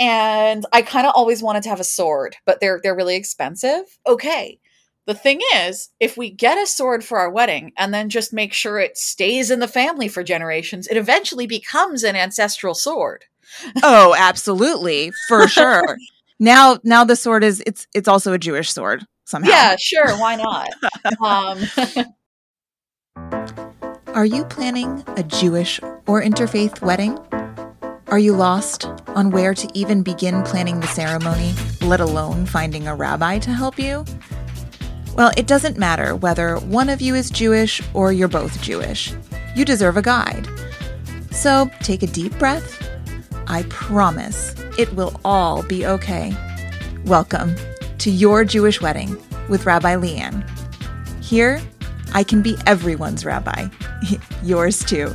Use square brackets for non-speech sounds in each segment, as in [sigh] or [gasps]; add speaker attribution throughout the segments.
Speaker 1: and I kind of always wanted to have a sword, but they're they're really expensive. Okay. The thing is, if we get a sword for our wedding and then just make sure it stays in the family for generations, it eventually becomes an ancestral sword.
Speaker 2: Oh, absolutely, for sure. [laughs] now, now the sword is it's it's also a Jewish sword somehow.
Speaker 1: Yeah, sure, why not? um, [laughs]
Speaker 2: Are you planning a Jewish or interfaith wedding? Are you lost on where to even begin planning the ceremony, let alone finding a rabbi to help you? Well, it doesn't matter whether one of you is Jewish or you're both Jewish. You deserve a guide. So take a deep breath. I promise it will all be okay. Welcome to Your Jewish Wedding with Rabbi LeighAnn. Here, I can be everyone's rabbi, [laughs] yours too.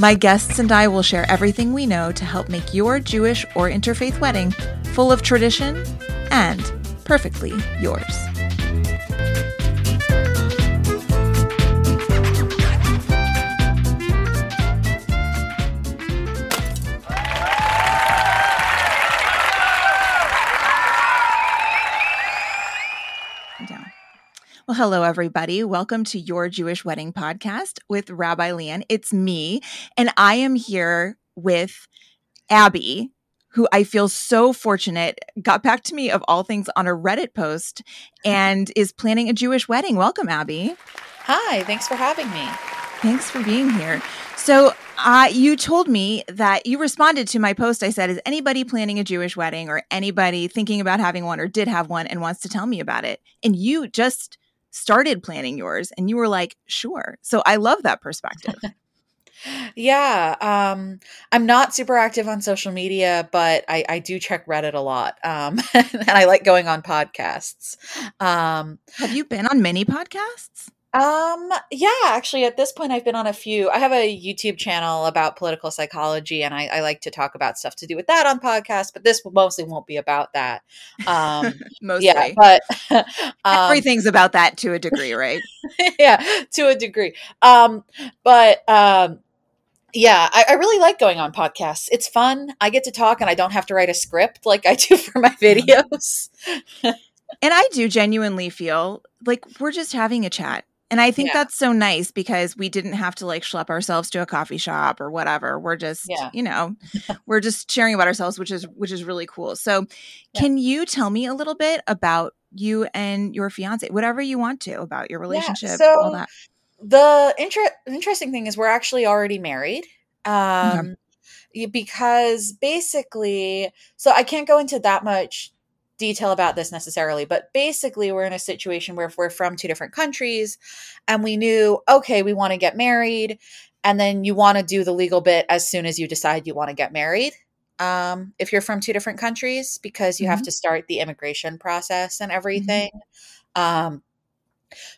Speaker 2: My guests and I will share everything we know to help make your Jewish or interfaith wedding full of tradition and perfectly yours. Well, hello, everybody. Welcome to your Jewish Wedding Podcast with Rabbi LeighAnn. It's me, and I am here with Abby, who I feel so fortunate got back to me of all things on a Reddit post and is planning a Jewish wedding. Welcome, Abby.
Speaker 1: hi, thanks for having me.
Speaker 2: Thanks for being here. So, uh, you told me that you responded to my post. I said, Is anybody planning a Jewish wedding or anybody thinking about having one or did have one and wants to tell me about it? And you just started planning yours and you were like, Sure. So, I love that perspective. [laughs]
Speaker 1: Yeah, um, I'm not super active on social media, but I, I do check Reddit a lot, um, [laughs] and I like going on podcasts. Um,
Speaker 2: Have you been on many podcasts?
Speaker 1: Um, yeah, actually, at this point, I've been on a few. I have a YouTube channel about political psychology, and I, I like to talk about stuff to do with that on podcasts. But this mostly won't be about that. Um, [laughs]
Speaker 2: Mostly.
Speaker 1: yeah, but [laughs] um,
Speaker 2: Everything's about that to a degree, right? [laughs]
Speaker 1: yeah, to a degree. Um, but um, yeah, I, I really like going on podcasts. It's fun. I get to talk, and I don't have to write a script like I do for my videos.
Speaker 2: and I do genuinely feel like we're just having a chat. And I think
Speaker 1: Yeah.
Speaker 2: that's so nice because we didn't have to like schlep ourselves to a coffee shop or whatever. We're just,
Speaker 1: Yeah.
Speaker 2: you know, [laughs] we're just sharing about ourselves, which is which is really cool. So,
Speaker 1: Yeah.
Speaker 2: can you tell me a little bit about you and your fiance, whatever you want to about your relationship,
Speaker 1: so-
Speaker 2: all that?
Speaker 1: the inter- interesting thing is we're actually already married. Um, because basically, so I can't go into that much detail about this necessarily, but basically, we're in a situation where if we're from two different countries and we knew, okay, we want to get married, and then you want to do the legal bit as soon as you decide you want to get married. Um, if you're from two different countries, because you have
Speaker 2: Mhm.
Speaker 1: to start the immigration process and everything. Um,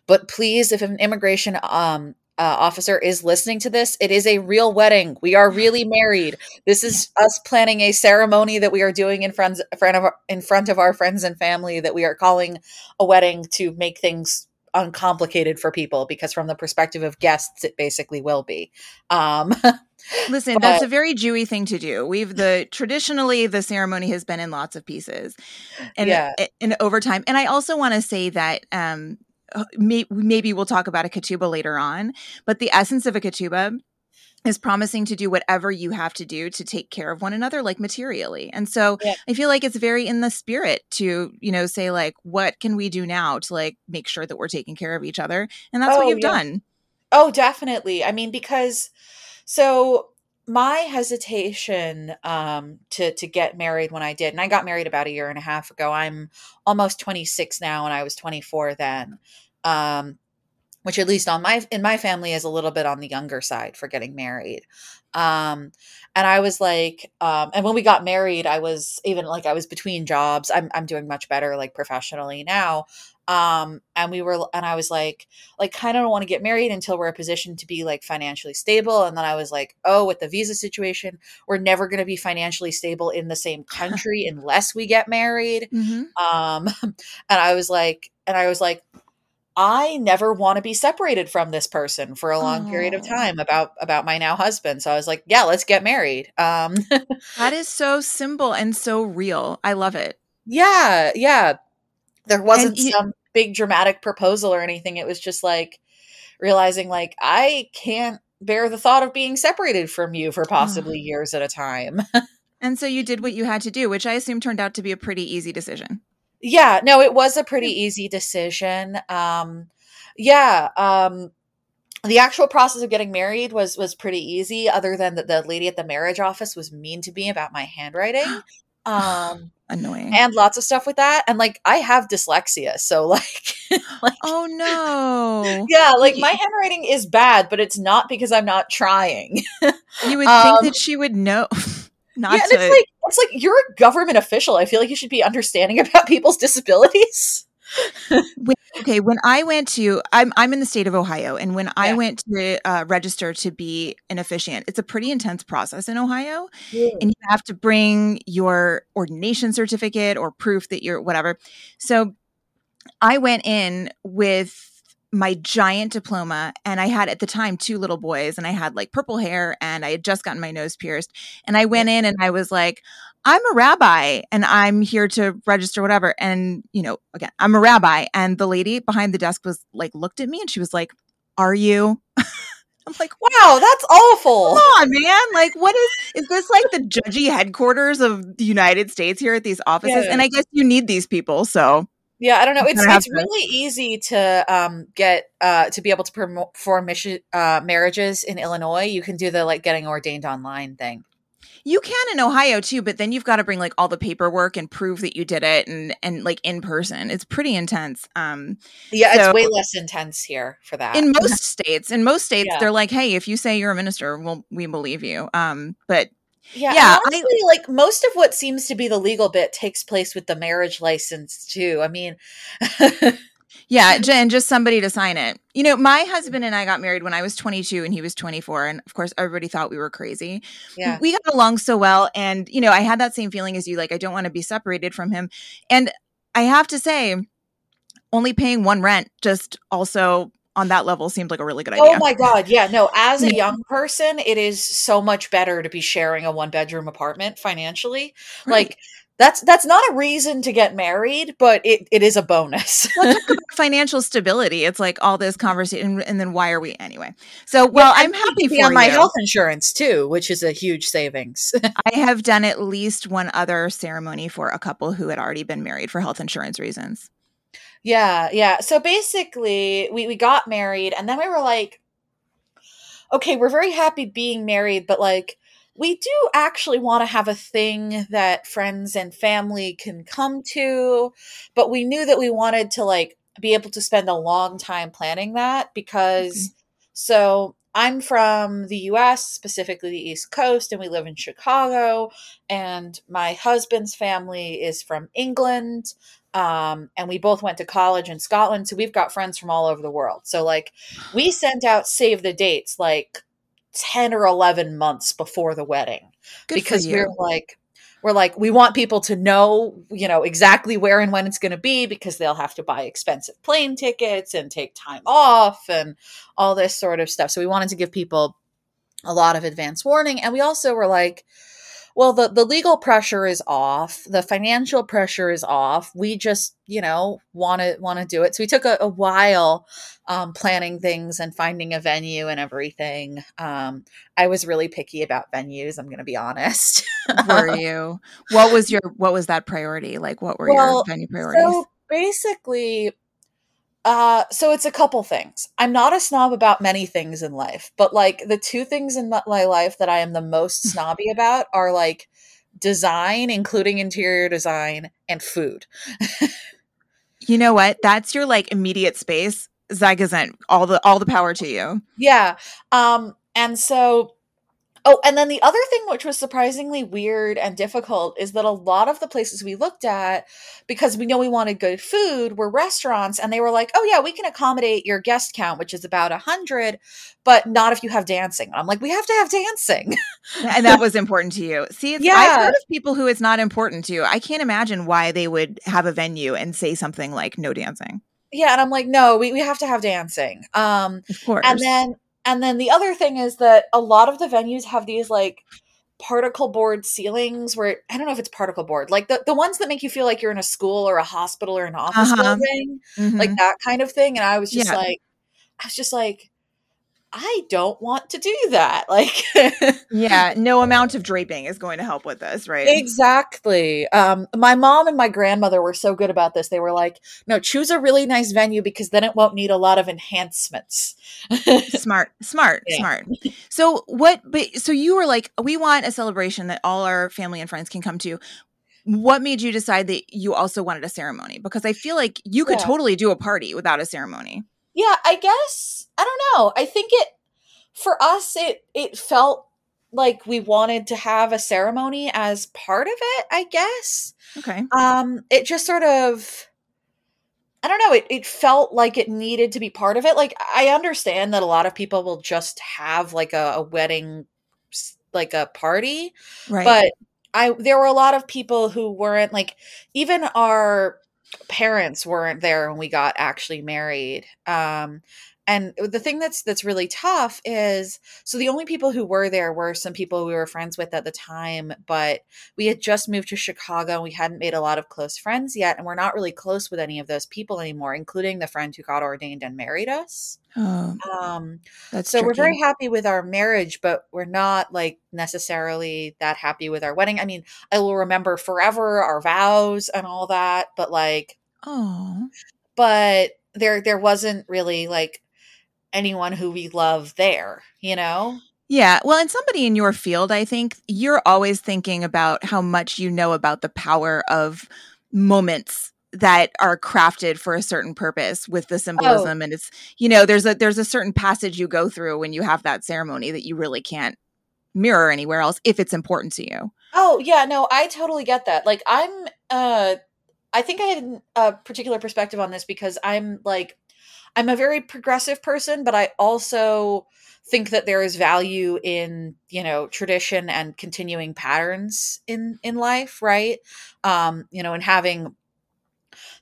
Speaker 1: but please, if an immigration um, uh, officer is listening to this, it is a real wedding. We are [sighs] really married. This is us planning a ceremony that we are doing in front, front of our, in front of our friends and family that we are calling a wedding to make things uncomplicated for people because from the perspective of guests it basically will be um [laughs]
Speaker 2: Listen, that's a very Jewy thing to do. We've the traditionally the ceremony has been in lots of pieces, and
Speaker 1: Yeah.
Speaker 2: and over time. And I also want to say that um, may, maybe we'll talk about a ketubah later on, but the essence of a ketubah is promising to do whatever you have to do to take care of one another like materially and so
Speaker 1: Yeah.
Speaker 2: i feel like it's very in the spirit to you know say like what can we do now to like make sure that we're taking care of each other and that's
Speaker 1: Oh,
Speaker 2: what you've
Speaker 1: yeah.
Speaker 2: done
Speaker 1: Oh, definitely. I mean, because so my hesitation um to to get married when I did, and I got married about a year and a half ago. I'm almost 26 now, and I was 24 then. Um which at least on my in my family is a little bit on the younger side for getting married. Um and I was like um and when we got married, I was even like I was between jobs. I'm I'm doing much better like professionally now. Um and we were and I was like like kind of don't want to get married until we're in a position to be like financially stable and then i was like oh with the visa situation we're never going to be financially stable in the same country [laughs] unless we get married
Speaker 2: mm-hmm.
Speaker 1: um [laughs] and i was like and i was like I never want to be separated from this person for a long oh. period of time about about my now husband. So I was like, yeah, let's get married. Um
Speaker 2: That [laughs] is so simple and so real. I love it.
Speaker 1: Yeah, yeah. There wasn't some big dramatic proposal or anything. It was just like realizing like I can't bear the thought of being separated from you for possibly oh. years at a time. [laughs]
Speaker 2: and so you did what you had to do, which I assume turned out to be a pretty easy decision.
Speaker 1: Yeah, no, it was a pretty easy decision. Um yeah, um the actual process of getting married was was pretty easy other than that the lady at the marriage office was mean to me about my handwriting [gasps] um
Speaker 2: annoying.
Speaker 1: and lots of stuff with that and like i have dyslexia so [laughs] like,
Speaker 2: like oh no.
Speaker 1: Yeah like my handwriting is bad but it's not because i'm not trying.
Speaker 2: You [laughs] would um, think that she would know [laughs] not yeah,
Speaker 1: to... it's like it's like you're a government official i feel like you should be understanding [laughs] about people's disabilities [laughs]
Speaker 2: when, okay, when I went to, I'm I'm in the state of Ohio, and when yeah. I went to uh, register to be an officiant, it's a pretty intense process in Ohio, yeah. and you have to bring your ordination certificate or proof that you're whatever. So, I went in with my giant diploma and I had at the time two little boys and I had like purple hair and I had just gotten my nose pierced and I went in and I was like I'm a rabbi and I'm here to register whatever and you know again I'm a rabbi and the lady behind the desk was like looked at me and she was like are you [laughs]
Speaker 1: I'm like, wow, that's awful.
Speaker 2: Come on, man. Like, what is is this like the judgy headquarters of the United States here at these offices? Yeah. And I guess you need these people. So
Speaker 1: yeah, I don't know. It's it's really easy to um, get uh, to be able to perform mission, uh, marriages in Illinois. You can do the like getting ordained online thing.
Speaker 2: You can in Ohio too, but then you've got to bring like all the paperwork and prove that you did it and and like in person. It's pretty intense. Um
Speaker 1: Yeah, so, it's way less intense here for that.
Speaker 2: In [laughs] most states, in most states yeah. they're like, "Hey, if you say you're a minister, well we believe you." Um but
Speaker 1: yeah, yeah honestly, I, like most of what seems to be the legal bit takes place with the marriage license too. I mean, [laughs]
Speaker 2: yeah, and just somebody to sign it. You know, my husband and I got married when I was 22 and he was 24, and of course, everybody thought we were crazy. Yeah, we got along so well, and you know, I had that same feeling as you. Like, I don't want to be separated from him, and I have to say, only paying one rent just also on that level seemed like a really good oh
Speaker 1: idea. Oh my god, yeah, no, as a young person, it is so much better to be sharing a one bedroom apartment financially. Right. Like that's that's not a reason to get married, but it, it is a bonus. [laughs]
Speaker 2: well, financial stability. It's like all this conversation, and then why are we anyway? So, well, yeah, I'm happy for
Speaker 1: on my health insurance too, which is a huge savings. [laughs]
Speaker 2: I have done at least one other ceremony for a couple who had already been married for health insurance reasons.
Speaker 1: Yeah, yeah. So basically, we we got married, and then we were like, okay, we're very happy being married, but like, we do actually want to have a thing that friends and family can come to, but we knew that we wanted to like be able to spend a long time planning that because mm-hmm. so I'm from the US, specifically the East Coast, and we live in Chicago. And my husband's family is from England um, and we both went to college in Scotland. So we've got friends from all over the world. So like we sent out save the dates like 10 or 11 months before the wedding Good because we're like, we're like, we want people to know, you know, exactly where and when it's going to be because they'll have to buy expensive plane tickets and take time off and all this sort of stuff. So we wanted to give people a lot of advance warning. And we also were like, well the the legal pressure is off. The financial pressure is off. We just you know want to want to do it. So we took a, a while um, planning things and finding a venue and everything. Um, i was really picky about venues i'm gonna be honest. [laughs]
Speaker 2: Were you? What was your what was that priority? Like what were well, your venue priorities? so
Speaker 1: basically uh, so it's a couple things. I'm not a snob about many things in life, but like the two things in my life that I am the most [laughs] snobby about are like design, including interior design, and food.
Speaker 2: you know what? That's your like immediate space. Zagazent, all the all the power to you.
Speaker 1: Yeah. Um, and so Oh, and then the other thing, which was surprisingly weird and difficult, is that a lot of the places we looked at, because we know we wanted good food, were restaurants, and they were like, "Oh yeah, we can accommodate your guest count, which is about a hundred, but not if you have dancing." And I'm like, "We have to have dancing," [laughs]
Speaker 2: and that was important to you. See, yeah. I've heard of people who it's not important to. I can't imagine why they would have a venue and say something like "no dancing."
Speaker 1: yeah, and I'm like, no, we, we have to have dancing. Um,
Speaker 2: of course.
Speaker 1: and then and then the other thing is that a lot of the venues have these like particle board ceilings where I don't know if it's particle board, like the, the ones that make you feel like you're in a school or a hospital or an office
Speaker 2: Uh-huh.
Speaker 1: building,
Speaker 2: Mhm.
Speaker 1: like that kind of thing. And I was just
Speaker 2: Yeah.
Speaker 1: like, I was just like, I don't want to do that. Like, [laughs]
Speaker 2: yeah, no amount of draping is going to help with this, right?
Speaker 1: exactly. Um, my mom and my grandmother were so good about this. They were like, no, choose a really nice venue because then it won't need a lot of enhancements. [laughs]
Speaker 2: smart smart
Speaker 1: Yeah.
Speaker 2: smart so what but so you were like we want a celebration that all our family and friends can come to what made you decide that you also wanted a ceremony because i feel like you could
Speaker 1: Yeah.
Speaker 2: totally do a party without a ceremony
Speaker 1: yeah i guess i don't know. I think it for us it it felt like we wanted to have a ceremony as part of it i guess.
Speaker 2: Okay.
Speaker 1: Um it just sort of i don't know it, it felt like it needed to be part of it. Like i understand that a lot of people will just have like a, a wedding like a party
Speaker 2: right.
Speaker 1: but i there were a lot of people who weren't like even our parents weren't there when we got actually married um and the thing that's that's really tough is so the only people who were there were some people we were friends with at the time but we had just moved to chicago and we hadn't made a lot of close friends yet and we're not really close with any of those people anymore including the friend who got ordained and married us.
Speaker 2: Oh.
Speaker 1: Um
Speaker 2: that's
Speaker 1: so we're very happy with our marriage, but we're not like necessarily that happy with our wedding. I mean, I will remember forever our vows and all that, but like,
Speaker 2: oh
Speaker 1: but there there wasn't really like anyone who we love there, you know?
Speaker 2: yeah well and somebody in your field i think you're always thinking about how much you know about the power of moments that are crafted for a certain purpose with the symbolism and it's you know there's a there's a certain passage you go through when you have that ceremony that you really can't mirror anywhere else if it's important to you
Speaker 1: Oh, yeah, no, I totally get that. Like I'm uh I think I had a particular perspective on this because I'm like I'm a very progressive person, but I also think that there is value in, you know, tradition and continuing patterns in in life, right? Um, you know, and having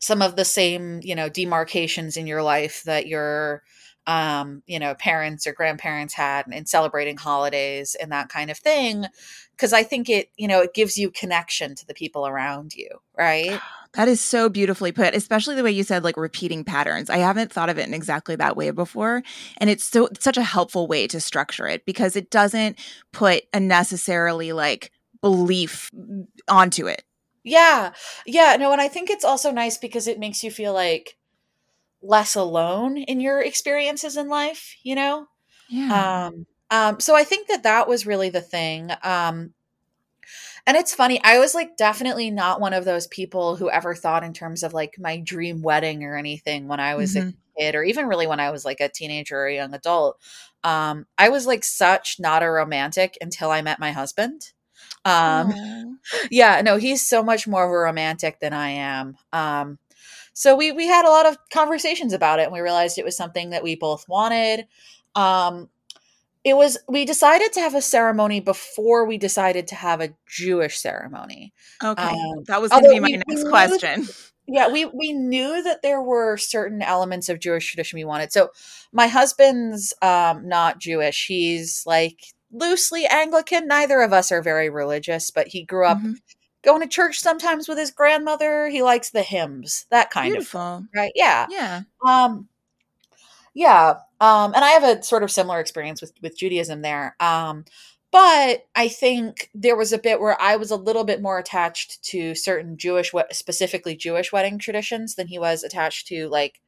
Speaker 1: some of the same, you know, demarcations in your life that your um, you know, parents or grandparents had and celebrating holidays and that kind of thing because I think it, you know, it gives you connection to the people around you, right?
Speaker 2: That is so beautifully put especially the way you said like repeating patterns i haven't thought of it in exactly that way before and it's so it's such a helpful way to structure it because it doesn't put a necessarily like belief onto it
Speaker 1: Yeah. Yeah, no, and I think it's also nice because it makes you feel like less alone in your experiences in life, you know?
Speaker 2: yeah
Speaker 1: Um um so I think that that was really the thing. Um and it's funny, I was like definitely not one of those people who ever thought in terms of like my dream wedding or anything when I was
Speaker 2: Mhm.
Speaker 1: a kid or even really when I was like a teenager or a young adult. Um I was like such not a romantic until I met my husband. Um [laughs] yeah, no, he's so much more of a romantic than I am. Um so we we had a lot of conversations about it and we realized it was something that we both wanted. Um it was we decided to have a ceremony before we decided to have a Jewish ceremony.
Speaker 2: okay
Speaker 1: Um,
Speaker 2: that was going to be my next
Speaker 1: knew-
Speaker 2: question
Speaker 1: Yeah, we we knew that there were certain elements of Jewish tradition we wanted. So my husband's um not Jewish. He's like loosely Anglican. Neither of us are very religious, but he grew up
Speaker 2: Mhm.
Speaker 1: going to church sometimes with his grandmother. He likes the hymns, that kind
Speaker 2: beautiful
Speaker 1: of right. Yeah.
Speaker 2: yeah
Speaker 1: Um yeah. Um and I have a sort of similar experience with with Judaism there. Um but I think there was a bit where I was a little bit more attached to certain Jewish specifically Jewish wedding traditions than he was attached to like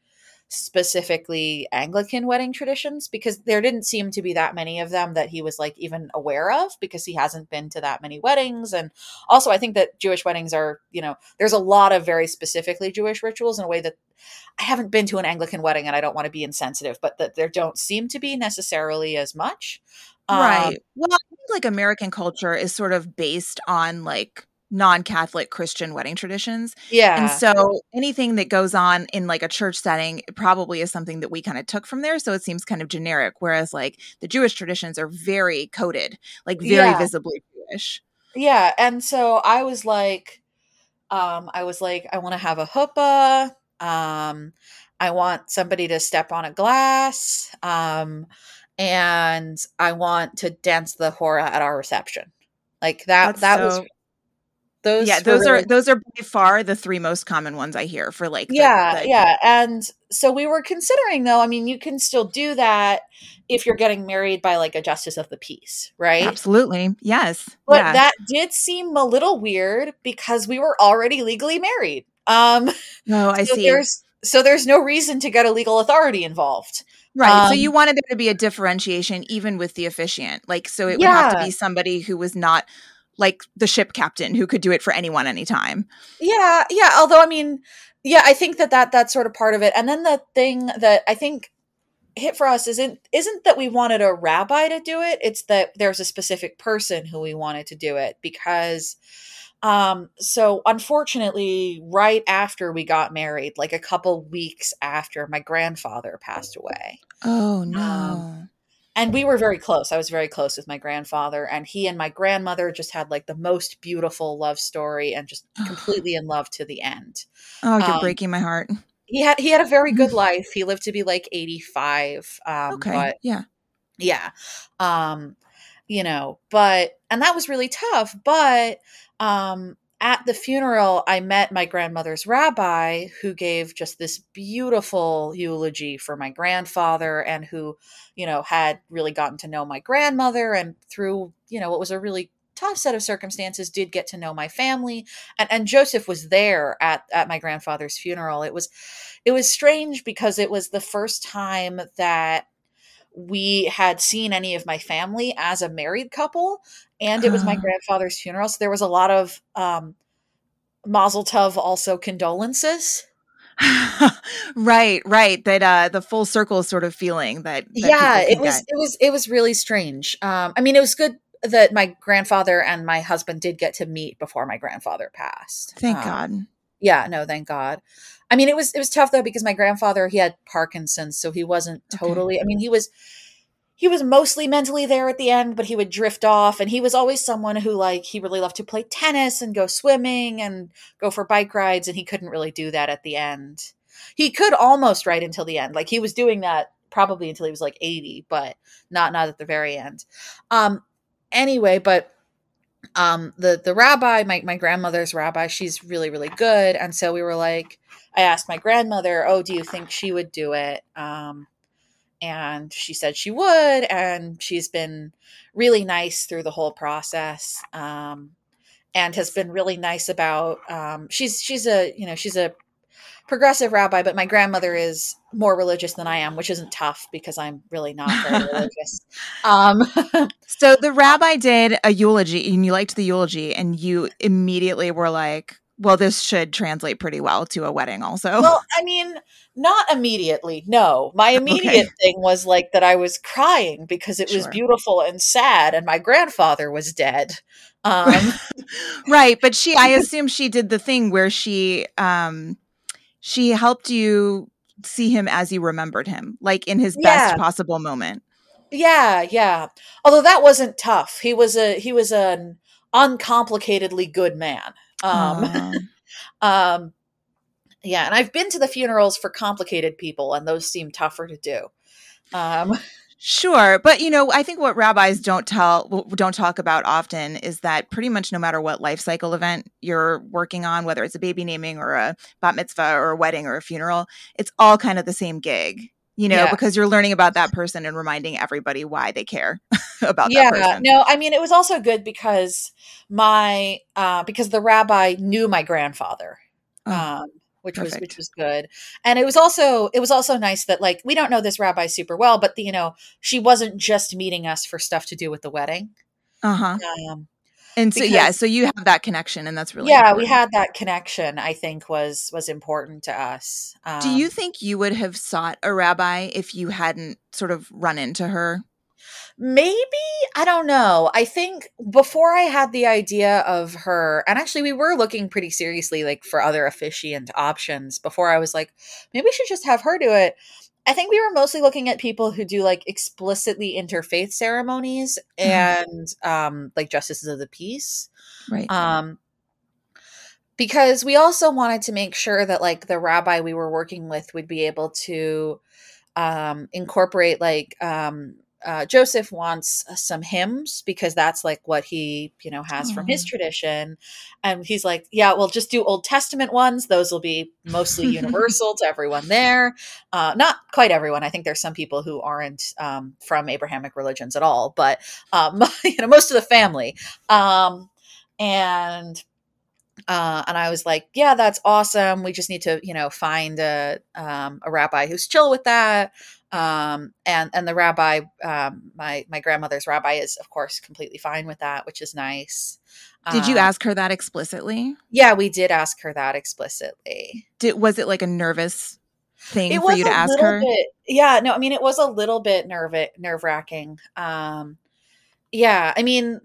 Speaker 1: specifically Anglican wedding traditions because there didn't seem to be that many of them that he was like even aware of because he hasn't been to that many weddings and also I think that Jewish weddings are, you know, there's a lot of very specifically Jewish rituals in a way that I haven't been to an Anglican wedding and I don't want to be insensitive, but that there don't seem to be necessarily as much. Um,
Speaker 2: right well i think like american culture is sort of based on like non-catholic christian wedding traditions
Speaker 1: Yeah.
Speaker 2: And so anything that goes on in like a church setting probably is something that we kind of took from there. So it seems kind of generic. Whereas like the Jewish traditions are very coded, like very
Speaker 1: Yeah.
Speaker 2: visibly Jewish.
Speaker 1: Yeah, and so I was like, um, I was like, I want to have a huppah. Um, I want somebody to step on a glass. Um, and I want to dance the hora at our reception. Like that,
Speaker 2: That's
Speaker 1: that
Speaker 2: so-
Speaker 1: was those.
Speaker 2: yeah, those are those are by far the three most common ones I hear for like the-
Speaker 1: yeah
Speaker 2: the-
Speaker 1: yeah and so we were considering though i mean you can still do that if you're getting married by like a justice of the peace right
Speaker 2: absolutely yes
Speaker 1: but
Speaker 2: yeah.
Speaker 1: that did seem a little weird because we were already legally married um
Speaker 2: oh I
Speaker 1: so
Speaker 2: see
Speaker 1: there's so there's no reason to get a legal authority involved
Speaker 2: right so
Speaker 1: um,
Speaker 2: you wanted there to be a differentiation even with the officiant like so it would have to be somebody who was not like the ship captain who could do it for anyone anytime
Speaker 1: yeah yeah although i mean yeah i think that that that's sort of part of it and then the thing that i think hit for us isn't isn't that we wanted a rabbi to do it it's that there's a specific person who we wanted to do it because um so unfortunately right after we got married like a couple weeks after my grandfather passed away
Speaker 2: oh
Speaker 1: no. And we were very close. I was very close with my grandfather and he and my grandmother just had like the most beautiful love story and just [sighs] completely in love to the end.
Speaker 2: Oh you're
Speaker 1: um,
Speaker 2: breaking my heart.
Speaker 1: he had he had a very good [laughs] life. He lived to be like 85 um
Speaker 2: okay.
Speaker 1: but
Speaker 2: yeah.
Speaker 1: yeah um you know but and that was really tough but um at the funeral i met my grandmother's rabbi who gave just this beautiful eulogy for my grandfather and who you know had really gotten to know my grandmother and through you know what was a really tough set of circumstances did get to know my family. And and joseph was there at at my grandfather's funeral. It was it was strange because it was the first time that we had seen any of my family as a married couple and it was my
Speaker 2: Ah.
Speaker 1: grandfather's funeral so there was a lot of um mazel tov also condolences [laughs]
Speaker 2: right right that uh the full circle sort of feeling that, that
Speaker 1: yeah it was
Speaker 2: get.
Speaker 1: it was it was really strange um i mean it was good that my grandfather and my husband did get to meet before my grandfather passed
Speaker 2: thank
Speaker 1: Um,
Speaker 2: god
Speaker 1: yeah no thank god. I mean it was it was tough though because my grandfather he had parkinson's so he wasn't
Speaker 2: Okay.
Speaker 1: totally i mean he was he was mostly mentally there at the end but he would drift off and he was always someone who like he really loved to play tennis and go swimming and go for bike rides and he couldn't really do that at the end. He could almost right until the end like he was doing that probably until he was like 80 but not not at the very end. Um anyway but um the the rabbi my, my grandmother's rabbi she's really really good. And so we were like i asked my grandmother oh do you think she would do it? Um and she said she would and she's been really nice through the whole process um and has been really nice about um she's she's a you know she's a progressive rabbi but my grandmother is more religious than i am which isn't tough because i'm really not very [laughs] religious. Um [laughs]
Speaker 2: so the rabbi did a eulogy and you liked the eulogy and you immediately were like well this should translate pretty well to a wedding also.
Speaker 1: Well i mean not immediately no. My [laughs] immediate thing was like that i was crying because it was beautiful and sad and my grandfather was dead. Um
Speaker 2: right but she i assume she did the thing where she um she helped you see him as you remembered him like in his best possible moment.
Speaker 1: Yeah yeah. Although that wasn't tough. He was a he was an uncomplicatedly good man. Um [laughs] um yeah and i've been to the funerals for complicated people and those seem tougher to do. Um
Speaker 2: Sure, but you know, I think what rabbis don't tell don't talk about often is that pretty much no matter what life cycle event you're working on, whether it's a baby naming or a bat mitzvah or a wedding or a funeral, it's all kind of the same gig. You know,
Speaker 1: Yeah.
Speaker 2: because you're learning about that person and reminding everybody why they care [laughs] about
Speaker 1: yeah
Speaker 2: that person.
Speaker 1: no i mean it was also good because my uh because the rabbi knew my grandfather
Speaker 2: Oh,
Speaker 1: um which was which was good and it was also it was also nice that like we don't know this rabbi super well but the, you know she wasn't just meeting us for stuff to do with the wedding
Speaker 2: uh-huh.
Speaker 1: um
Speaker 2: And so yeah, so you have that connection and that's really
Speaker 1: yeah we had that connection i think was was important to us um,
Speaker 2: Do you think you would have sought a rabbi if you hadn't sort of run into her?
Speaker 1: Maybe i don't know i think before i had the idea of her and actually we were looking pretty seriously like for other officiant options before i was like maybe we should just have her do it i think we were mostly looking at people who do like explicitly interfaith ceremonies and um like justices of the peace
Speaker 2: Right.
Speaker 1: um because we also wanted to make sure that like the rabbi we were working with would be able to um, incorporate like um, uh, Joseph wants uh, some hymns because that's like what he, you know, has from his tradition. And he's like, yeah, well, just do Old Testament ones. Those will be mostly [laughs] universal to everyone there. Uh, not quite everyone. I think there's some people who aren't um, from Abrahamic religions at all, but um, [laughs] you know, most of the family. Um, and uh, and I was like, yeah, that's awesome. We just need to, you know, find a um, a rabbi who's chill with that um, and and the rabbi, um, my my grandmother's rabbi, is of course completely fine with that, which is nice.
Speaker 2: Did you um, ask her that explicitly?
Speaker 1: Yeah, we did ask her that explicitly.
Speaker 2: Did was it like a nervous thing it for you to ask her?
Speaker 1: Bit, yeah, no, I mean it was a little bit nerve nerve wracking. Um, yeah, I mean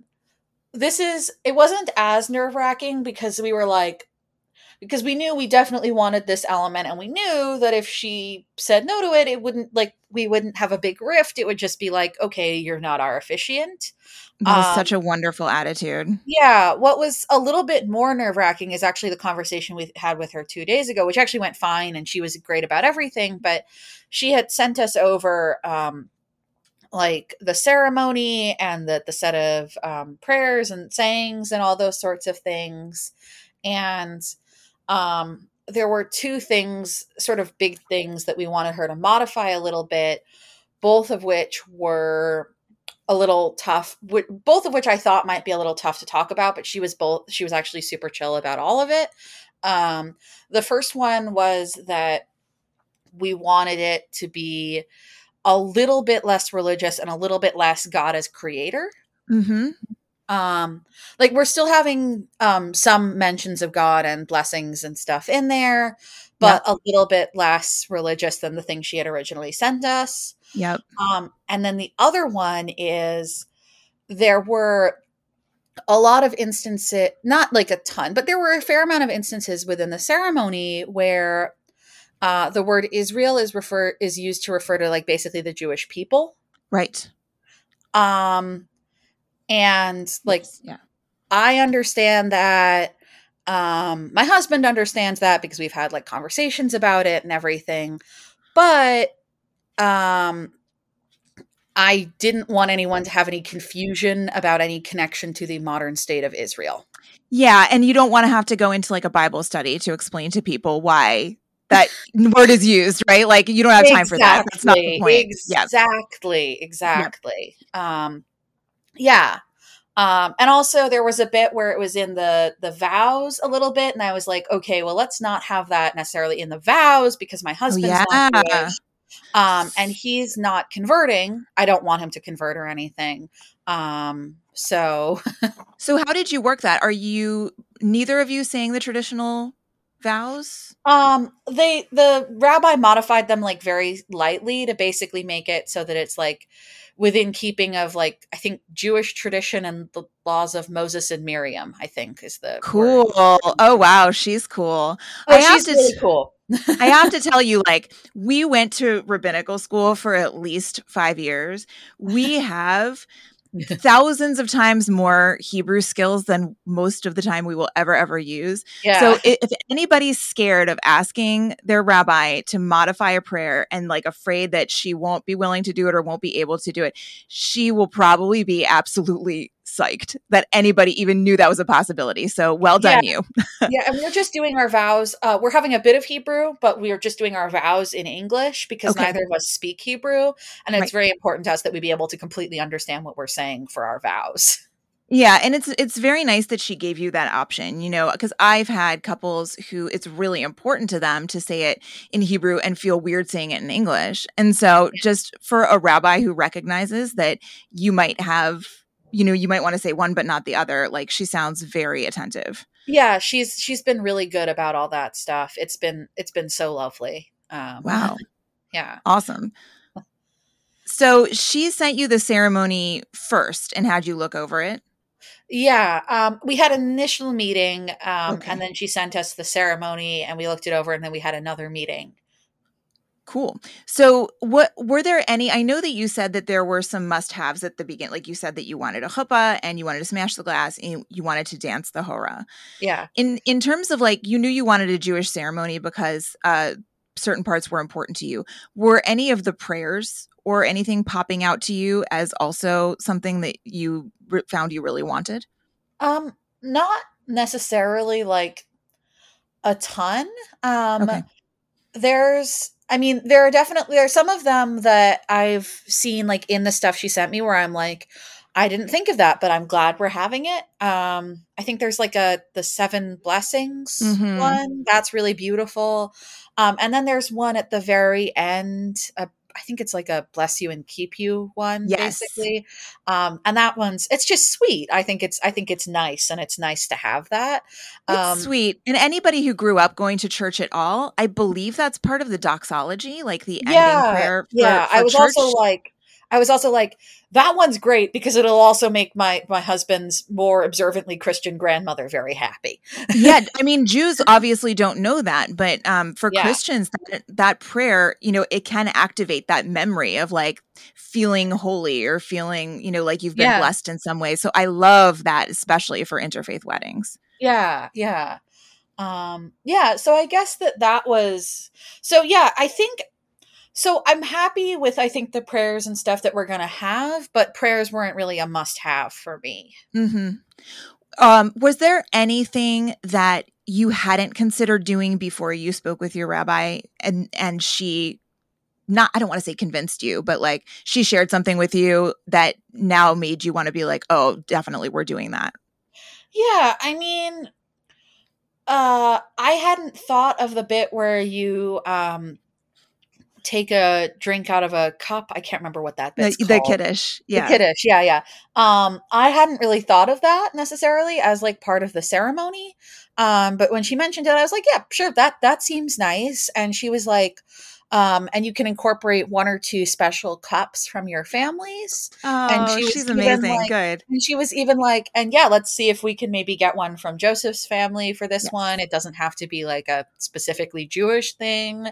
Speaker 1: this is it wasn't as nerve wracking because we were like because we knew we definitely wanted this element and we knew that if she said no to it it wouldn't like we wouldn't have a big rift. It would just be like okay you're not our officiant.
Speaker 2: That was um, such a wonderful attitude.
Speaker 1: yeah what was a little bit more nerve-wracking is actually the conversation we had with her two days ago which actually went fine and she was great about everything but she had sent us over um like the ceremony and the the set of um, prayers and sayings and all those sorts of things and um, there were two things, sort of big things that we wanted her to modify a little bit, both of which were a little tough both of which i thought might be a little tough to talk about but she was both she was actually super chill about all of it. Um, the first one was that we wanted it to be a little bit less religious and a little bit less god as creator. Mm-hmm um like we're still having um some mentions of god and blessings and stuff in there but yep. a little bit less religious than the thing she had originally sent us.
Speaker 2: Yep.
Speaker 1: Um and then the other one is there were a lot of instances not like a ton but there were a fair amount of instances within the ceremony where uh the word israel is refer is used to refer to like basically the jewish people.
Speaker 2: Right.
Speaker 1: Um and like yes, yeah i understand that um my husband understands that because we've had like conversations about it and everything but um i didn't want anyone to have any confusion about any connection to the modern state of israel
Speaker 2: yeah and you don't want to have to go into like a bible study to explain to people why that word is used, right? Like you don't have time exactly. for that. That's not the point.
Speaker 1: Exactly. Exactly. Yeah. Um, yeah. Um, and also there was a bit where it was in the the vows a little bit, and I was like, okay, well, let's not have that necessarily in the vows because my oh, husband's oh, yeah. not Jewish, um, and he's not converting. I don't want him to convert or anything. Um, so, [laughs]
Speaker 2: so how did you work that? Are you neither of you saying the traditional vows?
Speaker 1: Um, they the rabbi modified them like very lightly to basically make it so that it's like within keeping of like I think Jewish tradition and the laws of Moses and Miriam. I think is the
Speaker 2: cool. Word. Oh wow, she's cool.
Speaker 1: Oh, I she's really cool. [laughs]
Speaker 2: I have to [laughs] tell you, like, we went to rabbinical school for at least five years. We have thousands of times more Hebrew skills than most of the time we will ever, ever use. Yeah. So if anybody's scared of asking their rabbi to modify a prayer and like afraid that she won't be willing to do it or won't be able to do it, she will probably be absolutely psyched that anybody even knew that was a possibility. So well done,
Speaker 1: yeah.
Speaker 2: you. [laughs]
Speaker 1: yeah, and we're just doing our vows. Uh, we're having a bit of Hebrew, but we are just doing our vows in English because okay. neither of us speak Hebrew, and it's right. very important to us that we be able to completely understand what we're saying for our vows. [laughs]
Speaker 2: Yeah, and it's it's very nice that she gave you that option, you know, because I've had couples who it's really important to them to say it in Hebrew and feel weird saying it in English. And so just for a rabbi who recognizes that you might have you know you might want to say one but not the other like she sounds very attentive.
Speaker 1: Yeah she's she's been really good about all that stuff. It's been it's been so lovely
Speaker 2: um wow. [laughs]
Speaker 1: yeah.
Speaker 2: Awesome. So she sent you the ceremony first and had you look over it?
Speaker 1: Yeah um we had an initial meeting um okay. and then she sent us the ceremony and we looked it over and then we had another meeting
Speaker 2: Cool. So, what were there any? I know that you said that there were some must-haves at the beginning. Like you said that you wanted a chuppah and you wanted to smash the glass and you wanted to dance the hora.
Speaker 1: Yeah.
Speaker 2: In in terms of like, you knew you wanted a Jewish ceremony because uh, certain parts were important to you. Were any of the prayers or anything popping out to you as also something that you re- found you really wanted?
Speaker 1: Um, not necessarily like a ton. Um,
Speaker 2: Okay.
Speaker 1: there's I mean, there are definitely there are some of them that I've seen like in the stuff she sent me where I'm like, I didn't think of that, but I'm glad we're having it. Um, I think there's like a the seven blessings
Speaker 2: Mhm.
Speaker 1: one that's really beautiful. Um, and then there's one at the very end. I think it's like a bless you and keep you one,
Speaker 2: Yes.
Speaker 1: basically. Um, and that one's it's just sweet. I think it's I think it's nice, and it's nice to have that.
Speaker 2: It's
Speaker 1: Um,
Speaker 2: sweet. And anybody who grew up going to church at all, I believe that's part of the doxology, like the ending
Speaker 1: yeah,
Speaker 2: prayer. For,
Speaker 1: yeah.
Speaker 2: for
Speaker 1: I was
Speaker 2: church.
Speaker 1: also like, I was also like, that one's great because it'll also make my my husband's more observantly Christian grandmother very happy.
Speaker 2: yeah, [laughs] I mean, Jews obviously don't know that, but um, for
Speaker 1: Yeah.
Speaker 2: Christians, that, that prayer, you know, it can activate that memory of like feeling holy or feeling, you know, like you've been
Speaker 1: Yeah.
Speaker 2: blessed in some way. So I love that, especially for interfaith weddings.
Speaker 1: Yeah, yeah. Um yeah, so I guess that that was so yeah, I think so I'm happy with I think the prayers and stuff that we're going to have, but prayers weren't really a must have for me.
Speaker 2: hmm Um, was there anything that you hadn't considered doing before you spoke with your rabbi and and she not I don't want to say convinced you, but like she shared something with you that now made you want to be like, "Oh, definitely we're doing that."
Speaker 1: Yeah, I mean uh I hadn't thought of the bit where you um take a drink out of a cup. I can't remember what that
Speaker 2: The,
Speaker 1: bit's
Speaker 2: the kiddush. Yeah.
Speaker 1: The kiddush, yeah, yeah. Um, I hadn't really thought of that necessarily as like part of the ceremony. Um, but when she mentioned it, I was like, yeah, sure, that that seems nice. And she was like, um, and you can incorporate one or two special cups from your families.
Speaker 2: Oh,
Speaker 1: she
Speaker 2: she's amazing.
Speaker 1: like-
Speaker 2: Good.
Speaker 1: And she was even like, and yeah, let's see if we can maybe get one from Joseph's family for this
Speaker 2: Yes.
Speaker 1: one. It doesn't have to be like a specifically Jewish thing.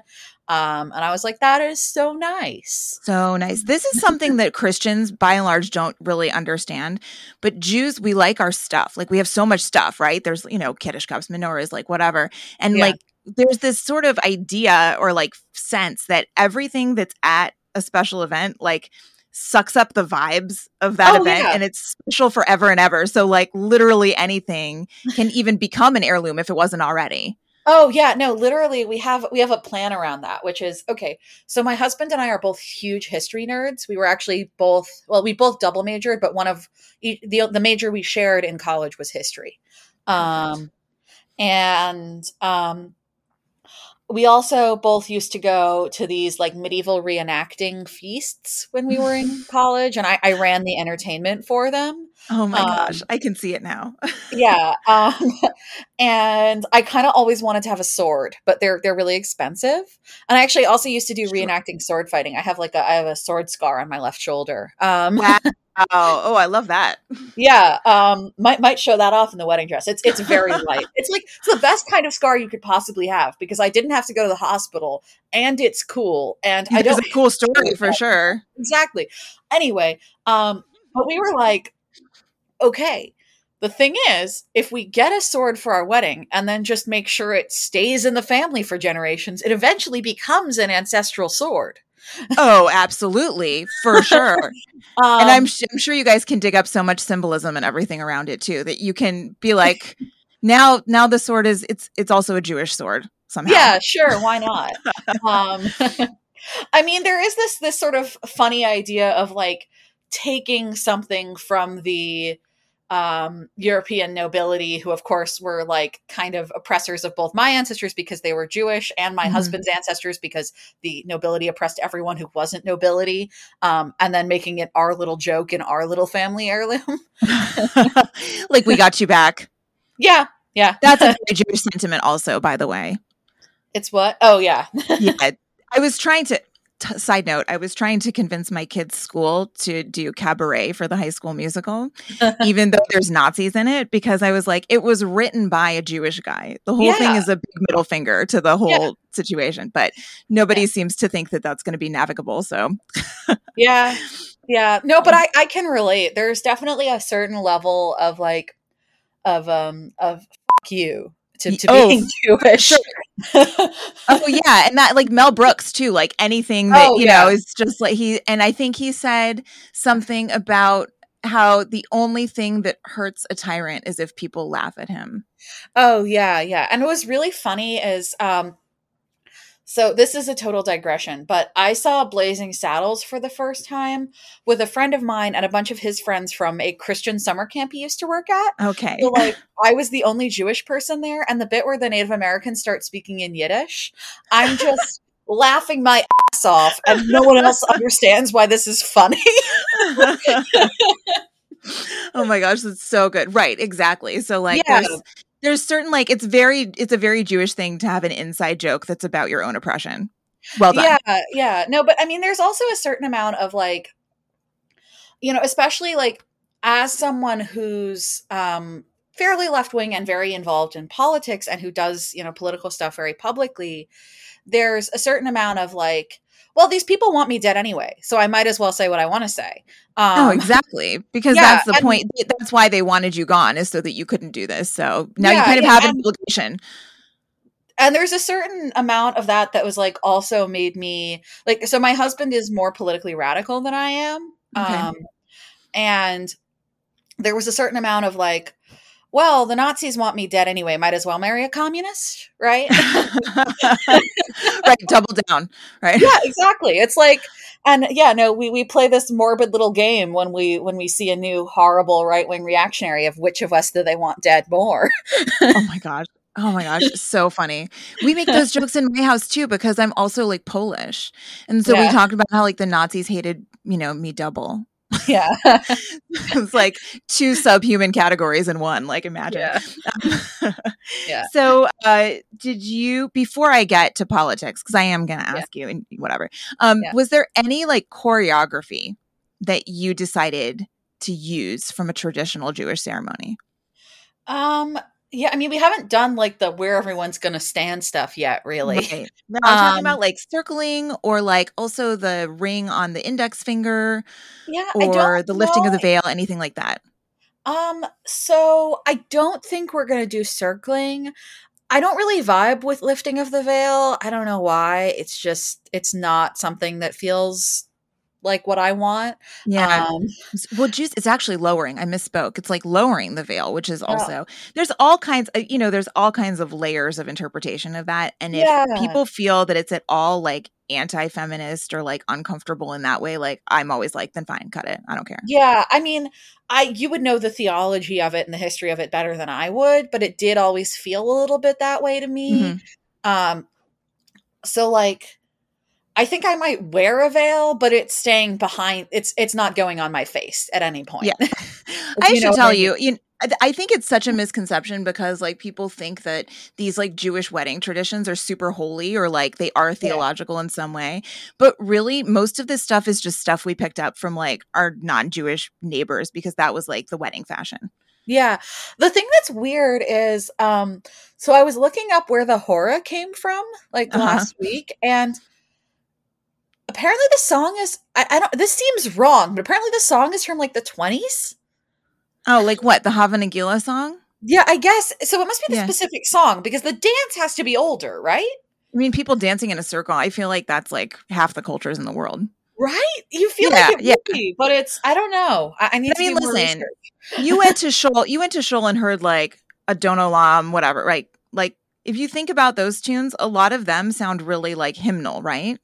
Speaker 1: Um, and I was like, that is so nice.
Speaker 2: So nice. This is something that Christians, by and large, don't really understand. But Jews, we like our stuff. Like we have so much stuff, right? There's, you know, kiddush cups, menorahs, like whatever. And
Speaker 1: Yeah.
Speaker 2: like there's this sort of idea or like sense that everything that's at a special event, like sucks up the vibes of that
Speaker 1: Oh,
Speaker 2: event
Speaker 1: yeah.
Speaker 2: and it's special forever and ever. So like literally anything can [laughs] even become an heirloom if it wasn't already.
Speaker 1: Oh yeah, no, literally we have we have a plan around that, which is okay. So my husband and I are both huge history nerds. We were actually both well, we both double majored, but one of the the major we shared in college was history. Um and um we also both used to go to these like medieval reenacting feasts when we were in [laughs] college and I, I ran the entertainment for them.
Speaker 2: Oh my
Speaker 1: Um,
Speaker 2: gosh, I can see it now. [laughs]
Speaker 1: yeah um [laughs] and i kind of always wanted to have a sword but they're they're really expensive and i actually also used to do reenacting sword fighting i have like a i have a sword scar on my left shoulder um
Speaker 2: wow. [laughs] Oh, I love that.
Speaker 1: yeah um might might show that off in the wedding dress it's it's very light it's like it's the best kind of scar you could possibly have because i didn't have to go to the hospital and it's cool and i
Speaker 2: It's
Speaker 1: don't
Speaker 2: a cool story for sure.
Speaker 1: exactly. Anyway, um, but we were like, okay. The thing is, if we get a sword for our wedding and then just make sure it stays in the family for generations, it eventually becomes an ancestral sword.
Speaker 2: Oh, absolutely, for sure. [laughs]
Speaker 1: Um,
Speaker 2: and I'm, sh- I'm sure you guys can dig up so much symbolism and everything around it too that you can be [laughs] like, now, now the sword is it's it's also a Jewish sword somehow.
Speaker 1: yeah, sure, why not? um, [laughs] I mean, there is this this sort of funny idea of like taking something from the um, European nobility, who of course were like kind of oppressors of both my ancestors because they were Jewish and my
Speaker 2: Mhm.
Speaker 1: husband's ancestors because the nobility oppressed everyone who wasn't nobility, um, and then making it our little joke in our little family heirloom. [laughs]
Speaker 2: like we got you back.
Speaker 1: yeah, yeah,
Speaker 2: That's a Jewish sentiment, also, by the way.
Speaker 1: it's what? Oh yeah, [laughs]
Speaker 2: Yeah, I was trying to t- side note, I was trying to convince my kids' school to do cabaret for the high school musical, [laughs] even though there's Nazis in it, because I was like, it was written by a Jewish guy. The whole yeah. thing is a big middle finger to the whole yeah. situation, but nobody yeah. seems to think that that's going to be navigable. So, [laughs]
Speaker 1: yeah. Yeah. No, but I, I can relate. There's definitely a certain level of like, of, um, of you to, to oh, being [laughs] Jewish. Sure. [laughs]
Speaker 2: oh yeah, and that like Mel Brooks too. Like anything that oh, you yeah. know is just like he. And I think he said something about how the only thing that hurts a tyrant is if people laugh at him.
Speaker 1: Oh yeah, yeah. And it was really funny is um so this is a total digression, but I saw Blazing Saddles for the first time with a friend of mine and a bunch of his friends from a Christian summer camp he used to work at.
Speaker 2: Okay.
Speaker 1: So like [laughs] I was the only Jewish person there and the bit where the Native Americans start speaking in Yiddish, I'm just [laughs] laughing my ass off and no one else [laughs] understands why this is funny.
Speaker 2: oh my gosh, that's so good. Right, exactly. So like yeah. there's there's certain like it's very it's a very Jewish thing to have an inside joke that's about your own oppression. Well done.
Speaker 1: Yeah, yeah. No, but I mean there's also a certain amount of like you know, especially like as someone who's um fairly left wing and very involved in politics and who does, you know, political stuff very publicly, there's a certain amount of like well, these people want me dead anyway, so I might as well say what I want to say.
Speaker 2: Oh, um, oh, exactly. Because yeah, that's the and, point. That's why they wanted you gone, is so that you couldn't do this. So now yeah, you kind of yeah, have an obligation.
Speaker 1: And there's a certain amount of that that was like also made me like. So my husband is more politically radical than I am, okay. um, and there was a certain amount of like well, the Nazis want me dead anyway. Might as well marry a communist, right? [laughs]
Speaker 2: right, double down, right?
Speaker 1: Yeah, exactly. It's like, and yeah, no, we we play this morbid little game when we when we see a new horrible right wing reactionary of which of us do they want dead more?
Speaker 2: oh my gosh. Oh my gosh, [laughs] so funny. We make those [laughs] jokes in my house too because I'm also like Polish. And so yeah. we talked about how like the Nazis hated, you know, me double. [laughs]
Speaker 1: Yeah. [laughs]
Speaker 2: it's like two subhuman categories in one, like imagine.
Speaker 1: Yeah. [laughs]
Speaker 2: yeah. So, uh, did you before I get to politics cuz I am going to ask yeah. you and whatever. Um, yeah. was there any like choreography that you decided to use from a traditional Jewish ceremony?
Speaker 1: Um, yeah, I mean, we haven't done like the where everyone's going to stand stuff yet, really. Right.
Speaker 2: No, I'm um, talking about like circling or like also the ring on the index finger.
Speaker 1: Yeah,
Speaker 2: or the lifting know. of the veil, anything like that.
Speaker 1: Um, so I don't think we're going to do circling. I don't really vibe with lifting of the veil. I don't know why. It's just it's not something that feels like what I want.
Speaker 2: Yeah. Um, well, juice it's actually lowering. I misspoke. It's like lowering the veil, which is also yeah. there's all kinds. Of, uh, you know, there's all kinds of layers of interpretation of that. And if yeah. people feel that it's at all like anti-feminist or like uncomfortable in that way, like I'm always like, then fine, cut it. I don't care.
Speaker 1: Yeah. I mean, I you would know the theology of it and the history of it better than I would, but it did always feel a little bit that way to me. Mm-hmm. Um. So like I think I might wear a veil, but it's staying behind. It's it's not going on my face at any point.
Speaker 2: Yeah, [laughs] I should tell you. You, I think it's such a misconception because like people think that these like Jewish wedding traditions are super holy or like they are theological yeah. in some way. But really most of this stuff is just stuff we picked up from like our non-Jewish neighbors because that was like the wedding fashion.
Speaker 1: Yeah. The thing that's weird is um so I was looking up where the hora came from like uh-huh. last week and apparently the song is I, I, don't this seems wrong but apparently the song is from like the 20s
Speaker 2: oh like what the Hava Nagila song?
Speaker 1: Yeah i guess so it must be the yeah. specific song because the dance has to be older right?
Speaker 2: I mean people dancing in a circle i feel like that's like half the cultures in the world.
Speaker 1: Right? You feel yeah, like it yeah. Be, but it's i don't know. I, I need I mean, listen [laughs]
Speaker 2: you went to shul you went to shul and heard like Adon Olam whatever right? Like if you think about those tunes a lot of them sound really like hymnal right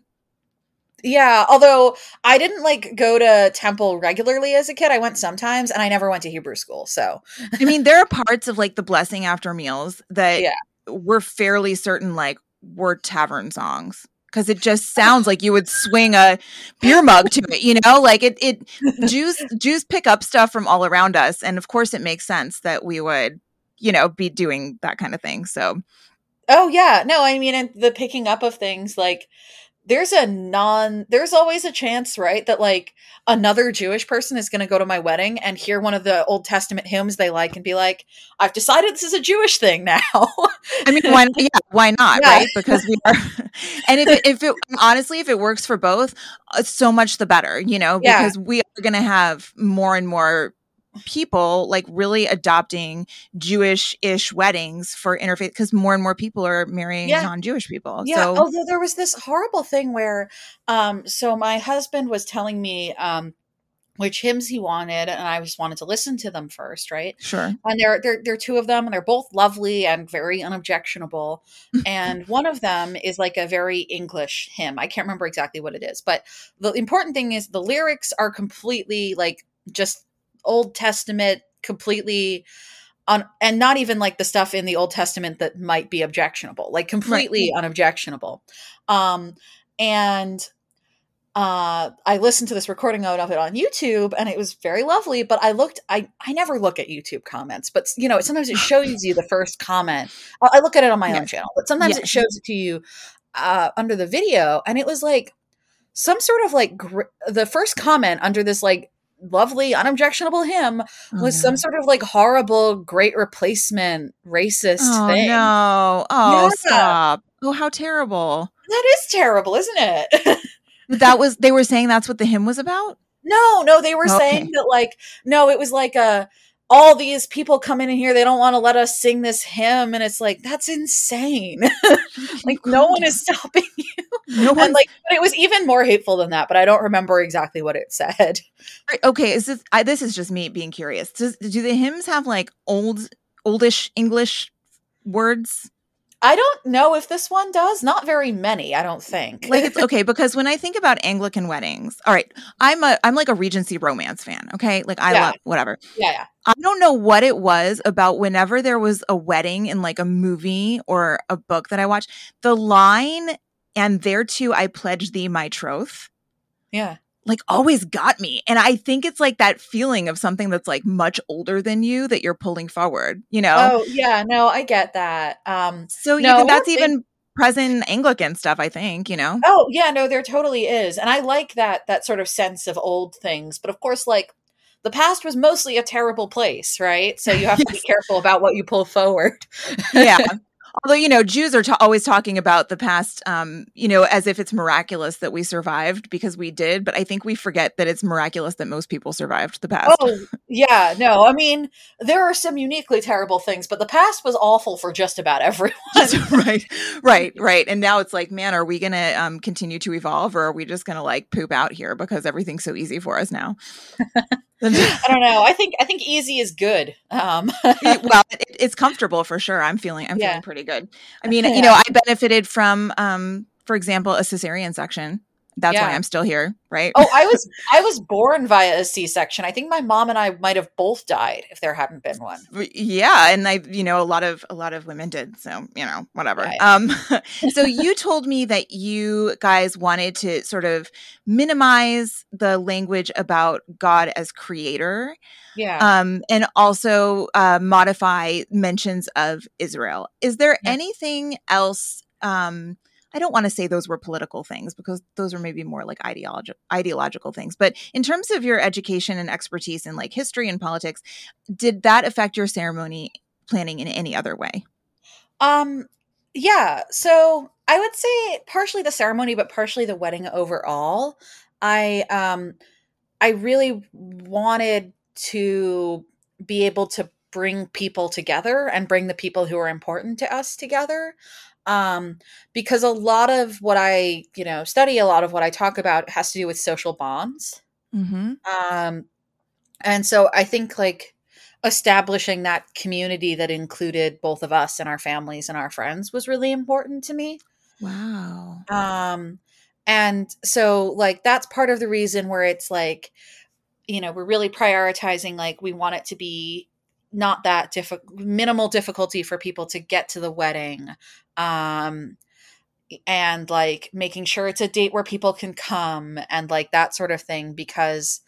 Speaker 1: yeah, although I didn't like go to temple regularly as a kid. I went sometimes and I never went to Hebrew school. So,
Speaker 2: I mean, there are parts of like the blessing after meals that yeah. we're fairly certain like were tavern songs because it just sounds like you would swing a beer mug to it, you know? Like it it Jews [laughs] Jews pick up stuff from all around us and of course it makes sense that we would, you know, be doing that kind of thing. So
Speaker 1: Oh yeah. No, I mean and the picking up of things like there's a non there's always a chance right that like another jewish person is going to go to my wedding and hear one of the old testament hymns they like and be like i've decided this is a jewish thing now [laughs]
Speaker 2: I mean, why? Yeah, why not?
Speaker 1: Yeah.
Speaker 2: Right? Because we are. [laughs] And if it, if it honestly, if it works for both, uh, so much the better. You know,
Speaker 1: Yeah.
Speaker 2: because we are going to have more and more people like really adopting Jewish-ish weddings for interfaith because more and more people are marrying
Speaker 1: Yeah.
Speaker 2: non-Jewish people.
Speaker 1: yeah
Speaker 2: So
Speaker 1: although there was this horrible thing where um so my husband was telling me um which hymns he wanted and i just wanted to listen to them first right
Speaker 2: sure.
Speaker 1: and there there there are two of them and they're both lovely and very unobjectionable [laughs] and one of them is like a very english hymn i can't remember exactly what it is but the important thing is the lyrics are completely like just old testament completely on and not even like the stuff in the old testament that might be objectionable like completely unobjectionable um and uh i listened to this recording of it on youtube and it was very lovely but i looked i i never look at youtube comments but you know sometimes it [laughs] shows you the first comment i I look at it on my
Speaker 2: Yeah.
Speaker 1: own channel but sometimes
Speaker 2: Yeah.
Speaker 1: it shows it to you uh under the video and it was like some sort of like gr- the first comment under this like lovely unobjectionable hymn
Speaker 2: Oh,
Speaker 1: was
Speaker 2: no.
Speaker 1: some sort of like horrible great replacement racist
Speaker 2: Oh
Speaker 1: thing
Speaker 2: no! Oh,
Speaker 1: Yeah.
Speaker 2: stop! Oh, how terrible!
Speaker 1: that is terrible isn't it [laughs]
Speaker 2: That was they were saying that's what the hymn was about.
Speaker 1: No, no, they were
Speaker 2: Okay.
Speaker 1: saying that like no, it was like uh all these people come in here, they don't want to let us sing this hymn, and it's like that's insane. [laughs] like no one is stopping you.
Speaker 2: No one
Speaker 1: like but it was even more hateful than that, but I don't remember exactly what it said.
Speaker 2: okay is this I, this is just me being curious Does, do the hymns have like old oldish english words
Speaker 1: I don't know if this one does. Not very many, I don't think.
Speaker 2: like it's [laughs] okay because when i think about anglican weddings all right i'm a i'm like a regency romance fan okay like i
Speaker 1: Yeah.
Speaker 2: love whatever
Speaker 1: yeah, yeah.
Speaker 2: i don't know what it was about whenever there was a wedding in like a movie or a book that i watched the line and thereto i pledge thee my troth
Speaker 1: Yeah.
Speaker 2: Like always got me. And I think it's like that feeling of something that's like much older than you that you're pulling forward, you know?
Speaker 1: Oh, yeah, no, I get that. Um
Speaker 2: so
Speaker 1: no,
Speaker 2: even that's
Speaker 1: big-
Speaker 2: even present Anglican stuff, I think, you know?
Speaker 1: Oh yeah, no, there totally is, and I like that that sort of sense of old things. But of course, like the past was mostly a terrible place, right? So you have to be [laughs] careful about what you pull forward.
Speaker 2: yeah. [laughs] Although, you know, Jews are ta- always talking about the past, um, you know, as if it's miraculous that we survived because we did. But I think we forget that it's miraculous that most people survived the past.
Speaker 1: Oh yeah, no, I mean there are some uniquely terrible things, but the past was awful for just about everyone. [laughs]
Speaker 2: right, right, right. And now it's like, man, are we going to um, continue to evolve or are we just going to like poop out here because everything's so easy for us now?
Speaker 1: I don't know. I think I think easy is good. Um, [laughs]
Speaker 2: well, it, it's comfortable for sure. I'm feeling, I'm
Speaker 1: Yeah.
Speaker 2: feeling pretty good. I [laughs] mean, you know, I benefited from, um, for example, a cesarean section. That's why I'm still here, right?
Speaker 1: oh, I was [laughs] I was born via a C-section. I think my mom and I might have both died if there hadn't been one.
Speaker 2: yeah, and I, you know, a lot of a lot of women did. So you know, whatever.
Speaker 1: Right.
Speaker 2: Um, [laughs] so you told me that you guys wanted to sort of minimize the language about God as creator,
Speaker 1: Yeah.
Speaker 2: um, and also uh, modify mentions of Israel. Is there
Speaker 1: Yeah.
Speaker 2: anything else? Um, I don't want to say those were political things because those are maybe more like ideologi- ideological things. But in terms of your education and expertise in like history and politics, did that affect your ceremony planning in any other way?
Speaker 1: Um, yeah. So I would say partially the ceremony, but partially the wedding overall. I um, I really wanted to be able to bring people together and bring the people who are important to us together. Um, because a lot of what I, you know, study, a lot of what I talk about has to do with social bonds.
Speaker 2: Mm-hmm.
Speaker 1: Um, and so I think like establishing that community that included both of us and our families and our friends was really important to me.
Speaker 2: Wow.
Speaker 1: Um, and so like that's part of the reason where it's like, you know, we're really prioritizing like we want it to be not that difficult, minimal difficulty for people to get to the wedding. Um, and like making sure it's a date where people can come and like that sort of thing because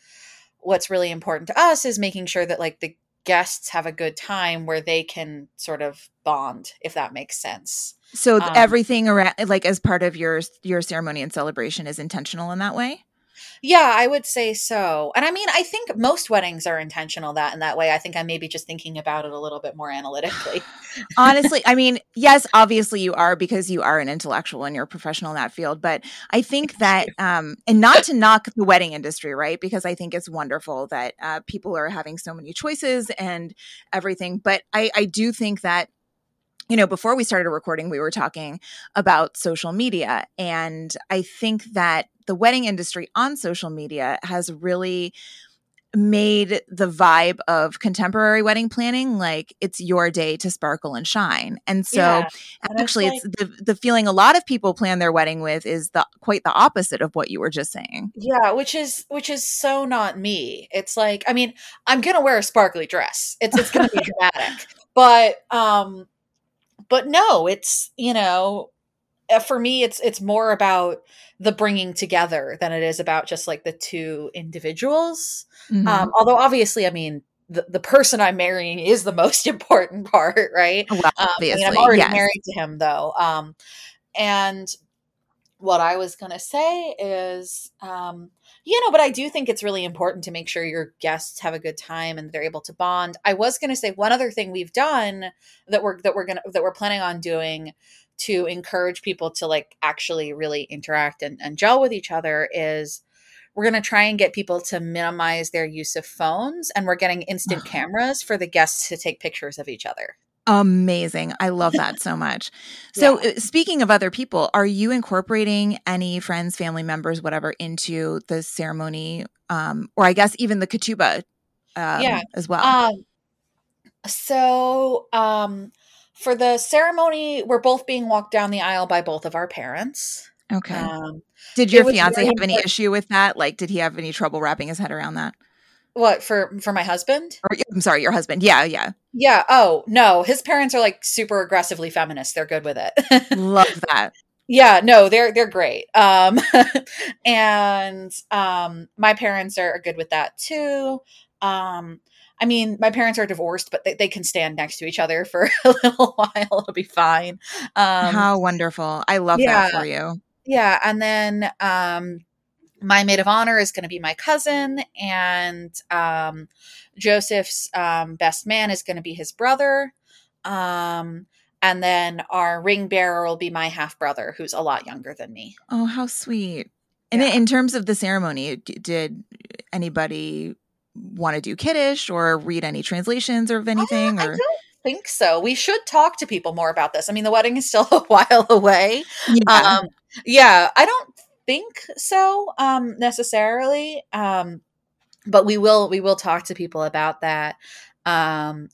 Speaker 1: what's really important to us is making sure that like the guests have a good time where they can sort of bond if that makes sense
Speaker 2: So
Speaker 1: Um,
Speaker 2: everything around, like as part of your your ceremony and celebration, is intentional in that way.
Speaker 1: Yeah, I would say so. And I mean, I think most weddings are intentional that in that way. I think I may be just thinking about it a little bit more analytically. [laughs]
Speaker 2: Honestly, I mean, yes, obviously you are because you are an intellectual and you're a professional in that field. But I think that, [laughs] um, and not to knock the wedding industry, right? Because I think it's wonderful that uh, people are having so many choices and everything. But I, I do think that you know, before we started recording, we were talking about social media. And I think that the wedding industry on social media has really made the vibe of contemporary wedding planning like it's your day to sparkle and shine. And so
Speaker 1: Yeah, and
Speaker 2: actually it's the the feeling a lot of people plan their wedding with is the quite the opposite of what you were just saying.
Speaker 1: Yeah, which is which is so not me. It's like, I mean, I'm gonna wear a sparkly dress. It's it's gonna be [laughs] dramatic. But um but no, it's you know, for me it's it's more about the bringing together than it is about just like the two individuals.
Speaker 2: Mhm.
Speaker 1: Um, although obviously, I mean, the, the person I'm marrying [laughs] is the most [laughs] important part, right?
Speaker 2: well,
Speaker 1: Um, I
Speaker 2: obviously,
Speaker 1: mean, I'm already
Speaker 2: yes.
Speaker 1: married to him though. Um, and what I was gonna say is, um, you know, but I do think it's really important to make sure your guests have a good time and they're able to bond. I was gonna say one other thing we've done that we're that we're gonna that we're planning on doing to encourage people to like actually really interact and, and gel with each other is we're going to try and get people to minimize their use of phones and we're getting instant cameras for the guests to take pictures of each other
Speaker 2: Amazing. I love that so much. So, uh, speaking of other people, are you incorporating any friends, family members, whatever, into the ceremony? Um, or I guess even the ketubah um,
Speaker 1: Yeah.
Speaker 2: as well?
Speaker 1: Um, so um, for the ceremony, we're both being walked down the aisle by both of our parents.
Speaker 2: okay.
Speaker 1: Um,
Speaker 2: did your fiance have any issue with that? Like, did he have any trouble wrapping his head around that?
Speaker 1: what for for my husband?
Speaker 2: Or, I'm sorry, your husband. Yeah, yeah.
Speaker 1: Yeah. Oh no, his parents are like super aggressively feminist. They're good with it. [laughs]
Speaker 2: Love that.
Speaker 1: yeah no they're they're great um [laughs] and um my parents are, are good with that too um i mean my parents are divorced but they, they can stand next to each other for [laughs] a little while it'll be fine um
Speaker 2: How wonderful. I love
Speaker 1: yeah.
Speaker 2: that for you.
Speaker 1: yeah and then um my maid of honor is going to be my cousin and um joseph's um best man is going to be his brother um and then our ring bearer will be my half brother who's a lot younger than me
Speaker 2: Oh, how sweet. And
Speaker 1: Yeah.
Speaker 2: in terms of the ceremony, did anybody want to do kiddush or read any translations of anything?
Speaker 1: I
Speaker 2: Or
Speaker 1: don't think so. We should talk to people more about this. I mean, the wedding is still [laughs] a while away.
Speaker 2: yeah.
Speaker 1: Um, yeah, I don't think so um, necessarily, um, but we will. We will talk to people about that. Um,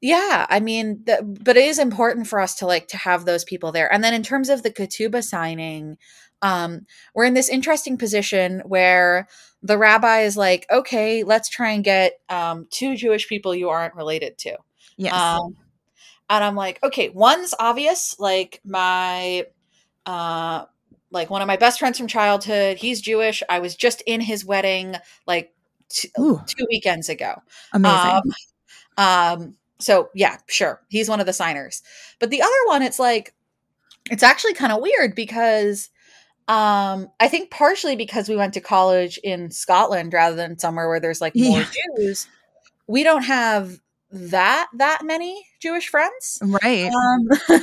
Speaker 1: yeah, I mean, the, but it is important for us to like to have those people there. And then in terms of the ketubah signing, um, we're in this interesting position where the rabbi is like, okay, let's try and get um, two Jewish people you aren't related to.
Speaker 2: yes.
Speaker 1: Um, and I'm like, okay, one's obvious. Like my, uh, like one of my best friends from childhood. He's Jewish. I was just in his wedding like t- two weekends ago.
Speaker 2: amazing.
Speaker 1: Um, um, so yeah, sure, he's one of the signers. But the other one, it's like, it's actually kind of weird because, um, I think partially because we went to college in Scotland rather than somewhere where there's like more
Speaker 2: Yeah.
Speaker 1: Jews. We don't have that that many Jewish friends.
Speaker 2: right.
Speaker 1: Um,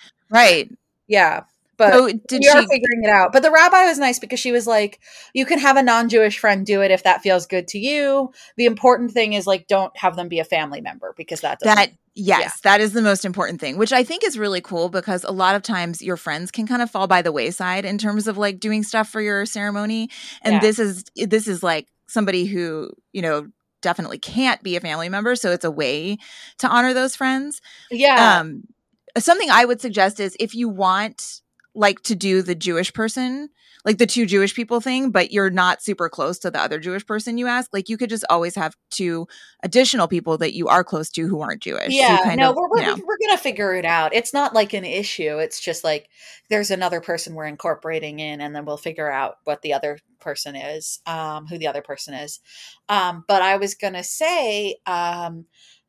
Speaker 1: [laughs]
Speaker 2: right.
Speaker 1: yeah, but
Speaker 2: So did
Speaker 1: we are
Speaker 2: she
Speaker 1: figuring it out. But the rabbi was nice because she was like, "You can have a non-Jewish friend do it if that feels good to you. The important thing is like, don't have them be a family member because that doesn't."
Speaker 2: that yes that is the most important thing which i think is really cool because a lot of times your friends can kind of fall by the wayside in terms of like doing stuff for your ceremony and
Speaker 1: Yeah.
Speaker 2: this is this is like somebody who you know definitely can't be a family member so it's a way to honor those friends
Speaker 1: yeah,
Speaker 2: um something i would suggest is if you want like to do the Jewish person, like the two Jewish people thing, but you're not super close to the other Jewish person you ask, like you could just always have two additional people that you are close to who aren't Jewish. So
Speaker 1: Yeah,
Speaker 2: kind
Speaker 1: no,
Speaker 2: of,
Speaker 1: we're we're,
Speaker 2: you know.
Speaker 1: we're gonna figure it out. It's not like an issue. It's just like there's another person we're incorporating in, and then we'll figure out what the other person is, um, who the other person is. Um, but I was gonna say um,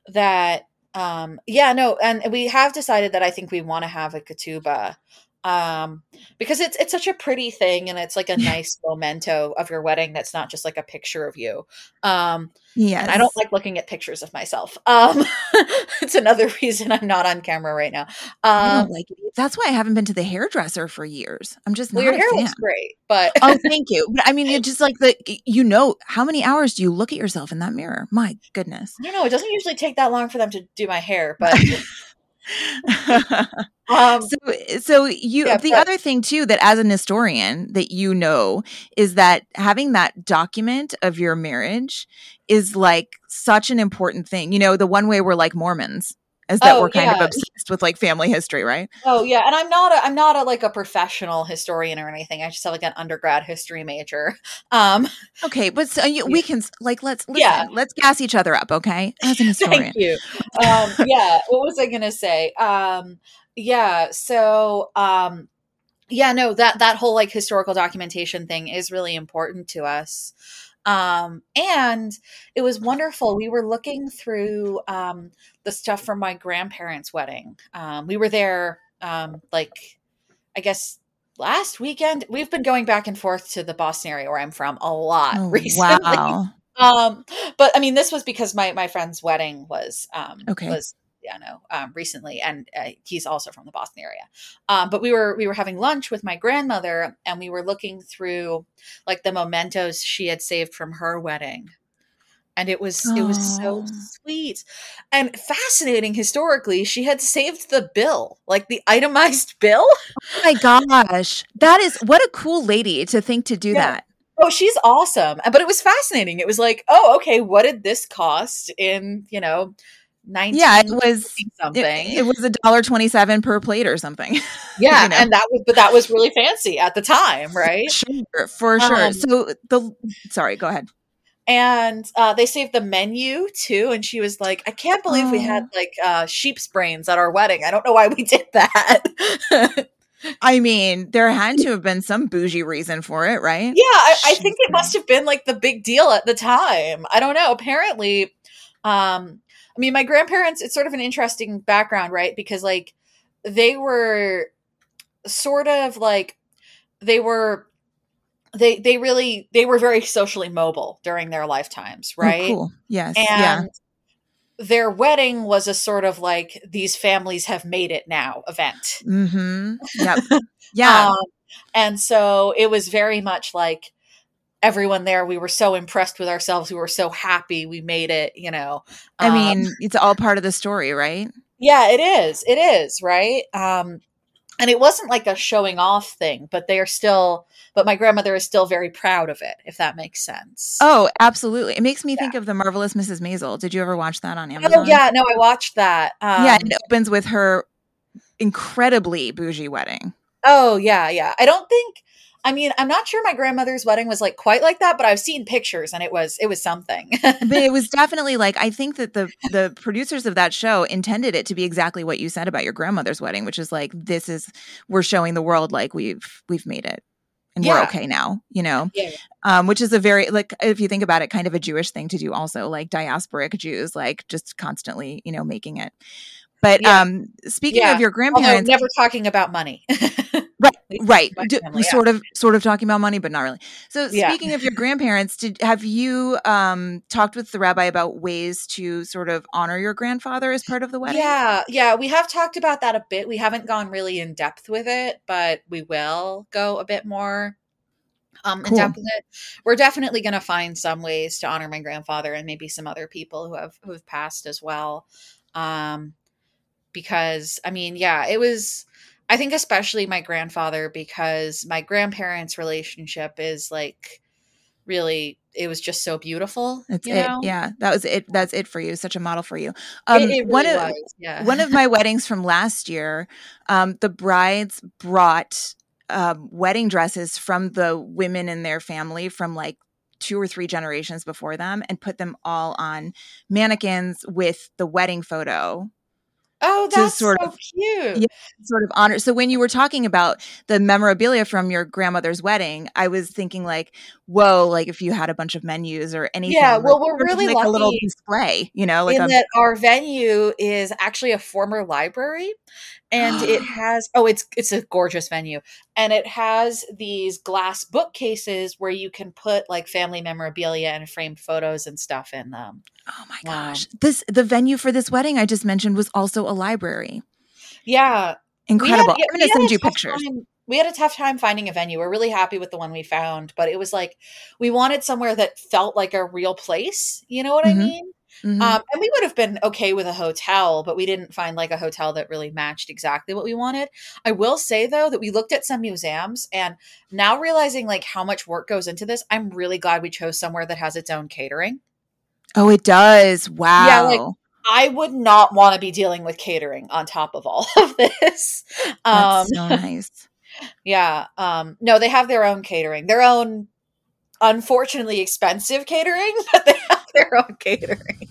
Speaker 1: that, um, yeah, no, and we have decided that I think we want to have a ketubah. Um, because it's it's such a pretty thing and it's like a nice memento of your wedding that's not just like a picture of you. Um,
Speaker 2: Yes.
Speaker 1: and I don't like looking at pictures of myself. [laughs] Um, it's another reason I'm not on camera right now. Um,
Speaker 2: like it. That's why I haven't been to the hairdresser for years. I'm just
Speaker 1: well,
Speaker 2: not
Speaker 1: your hair
Speaker 2: fan.
Speaker 1: looks great, but
Speaker 2: Oh, thank you. But I mean, it's [laughs] just like the you know how many hours do you look at yourself in that mirror? My goodness.
Speaker 1: I don't know. It doesn't usually take that long for them to do my hair, but [laughs] [laughs] um,
Speaker 2: so so you
Speaker 1: yeah,
Speaker 2: the
Speaker 1: but
Speaker 2: other thing too that as an historian that you know is that having that document of your marriage is like such an important thing. You know, the one way we're like Mormons is that
Speaker 1: oh
Speaker 2: we're kind of obsessed with like family history, right?
Speaker 1: oh yeah, and I'm not a I'm not a like a professional historian or anything. I just have like an undergrad history major. Um,
Speaker 2: Okay, but so you, we can like let's
Speaker 1: yeah.
Speaker 2: let's gas each other up, okay? As an [laughs] historian.
Speaker 1: Thank you. Um, yeah. What was I gonna say? Um, yeah. So, um, yeah, no that that whole like historical documentation thing is really important to us. Um, and it was wonderful. We were looking through um, the stuff from my grandparents' wedding. Um, we were there, um, like I guess last weekend. We've been going back and forth to the Boston area where I'm from a lot [laughs]
Speaker 2: Oh,
Speaker 1: recently.
Speaker 2: wow.
Speaker 1: Um, but I mean, this was because my my friend's wedding was um
Speaker 2: Okay.
Speaker 1: was no um recently, and uh, he's also from the Boston area. Um, but we were we were having lunch with my grandmother, and we were looking through like the mementos she had saved from her wedding. And it was it was so sweet and fascinating historically. She had saved the bill, like the itemized bill.
Speaker 2: Oh my gosh. That is what a cool lady to think to do
Speaker 1: Yeah.
Speaker 2: that.
Speaker 1: Oh, she's awesome. But it was fascinating. It was like, oh, okay, what did this cost in, you know,
Speaker 2: Yeah, it was
Speaker 1: something?
Speaker 2: it was a dollar 27 per plate or something. [laughs]
Speaker 1: Yeah,
Speaker 2: you know.
Speaker 1: and that was but that was really fancy at the time, right?
Speaker 2: Sure, for sure.
Speaker 1: Um
Speaker 2: So the sorry, go ahead.
Speaker 1: and uh, they saved the menu too and she was like i can't believe we had
Speaker 2: Oh.
Speaker 1: like uh, sheep's brains at our wedding i don't know why we did that [laughs]
Speaker 2: I mean, there had to have been some bougie reason for it, right?
Speaker 1: I, I think it must have been like the big deal at the time i don't know apparently um i mean my grandparents it's sort of an interesting background right because like they were sort of like they were they they really they were very socially mobile during their lifetimes
Speaker 2: Oh,
Speaker 1: right
Speaker 2: cool. Yes. Yeah.
Speaker 1: and their wedding was a sort of like these families have made it now event
Speaker 2: Mm-hmm. Yep. [laughs] Yeah.
Speaker 1: um and so it was very much like everyone there we were so impressed with ourselves we were so happy we made it you know
Speaker 2: I
Speaker 1: um
Speaker 2: mean, it's all part of the story, right?
Speaker 1: yeah it is it is right um and it wasn't like a showing off thing but they are still but my grandmother is still very proud of it if that makes sense
Speaker 2: Oh, absolutely. It makes me
Speaker 1: yeah
Speaker 2: think of the marvelous Mrs. Maisel. Did you ever watch that on amazon
Speaker 1: oh
Speaker 2: Amazon?
Speaker 1: yeah no i watched that
Speaker 2: Yeah,
Speaker 1: um
Speaker 2: it opens with her incredibly bougie wedding.
Speaker 1: oh yeah yeah i don't think i mean i'm not sure my grandmother's wedding was like quite like that but i've seen pictures and it was it was something [laughs]
Speaker 2: But it was definitely like I think that the the producers of that show intended it to be exactly what you said about your grandmother's wedding, which is like this is we're showing the world like we've we've made it and we're okay now, you know.
Speaker 1: yeah
Speaker 2: Um, which is a very like if you think about it, kind of a Jewish thing to do also, like diasporic Jews, like just constantly, you know, making it. But
Speaker 1: yeah
Speaker 2: um speaking
Speaker 1: yeah
Speaker 2: of your
Speaker 1: although
Speaker 2: grandparents,
Speaker 1: never talking about money [laughs]
Speaker 2: Right, right.
Speaker 1: my
Speaker 2: D-
Speaker 1: family yeah
Speaker 2: sort of, sort of talking about money, but not really. So,
Speaker 1: yeah
Speaker 2: speaking of your grandparents, did have you um, talked with the rabbi about ways to sort of honor your grandfather as part of the wedding?
Speaker 1: Yeah, yeah, we have talked about that a bit. We haven't gone really in depth with it, but we will go a bit more um
Speaker 2: Cool.
Speaker 1: depth with. We're definitely going to find some ways to honor my grandfather and maybe some other people who have who have passed as well. Um because I mean, yeah, it was I think especially my grandfather because my grandparents' relationship is like really it was just so beautiful.
Speaker 2: That's
Speaker 1: you
Speaker 2: it.
Speaker 1: know?
Speaker 2: Yeah, that was it. That's it for you. Such a model for you. Um,
Speaker 1: It, it
Speaker 2: one of
Speaker 1: was. Yeah.
Speaker 2: one of my weddings from last year, um, the brides brought um, wedding dresses from the women in their family from like two or three generations before them and put them all on mannequins with the wedding photo
Speaker 1: oh, that's
Speaker 2: sort
Speaker 1: so
Speaker 2: of-
Speaker 1: cute.
Speaker 2: Yeah. sort of honor. So when you were talking about the memorabilia from your grandmother's wedding, I was thinking like, whoa, like if you had a bunch of menus or anything.
Speaker 1: Yeah,
Speaker 2: like,
Speaker 1: well, we're really
Speaker 2: like a little display, you know, like
Speaker 1: in
Speaker 2: a
Speaker 1: that our venue is actually a former library and [gasps] it has oh it's it's a gorgeous venue and it has these glass bookcases where you can put like family memorabilia and framed photos and stuff in them
Speaker 2: Oh my
Speaker 1: Wow.
Speaker 2: gosh. This the venue for this wedding I just mentioned was also a library.
Speaker 1: yeah we had-
Speaker 2: Incredible. I'm
Speaker 1: we
Speaker 2: going to
Speaker 1: had
Speaker 2: send you pictures.
Speaker 1: time- we had a tough time finding a venue we're really happy with the one we found but it was like we wanted somewhere that felt like a real place you know what
Speaker 2: Mhm.
Speaker 1: i mean
Speaker 2: Mhm.
Speaker 1: Um, and we would have been okay with a hotel, but we didn't find like a hotel that really matched exactly what we wanted. I will say though that we looked at some museums and now realizing like how much work goes into this, I'm really glad we chose somewhere that has its own catering.
Speaker 2: oh, it does. Wow.
Speaker 1: Yeah, like, I would not want to be dealing with catering on top of all [laughs] of this. Um,
Speaker 2: That's so nice. [laughs]
Speaker 1: yeah. Um, no, they have their own catering, their own unfortunately expensive catering, [laughs] but they have [laughs] their own catering.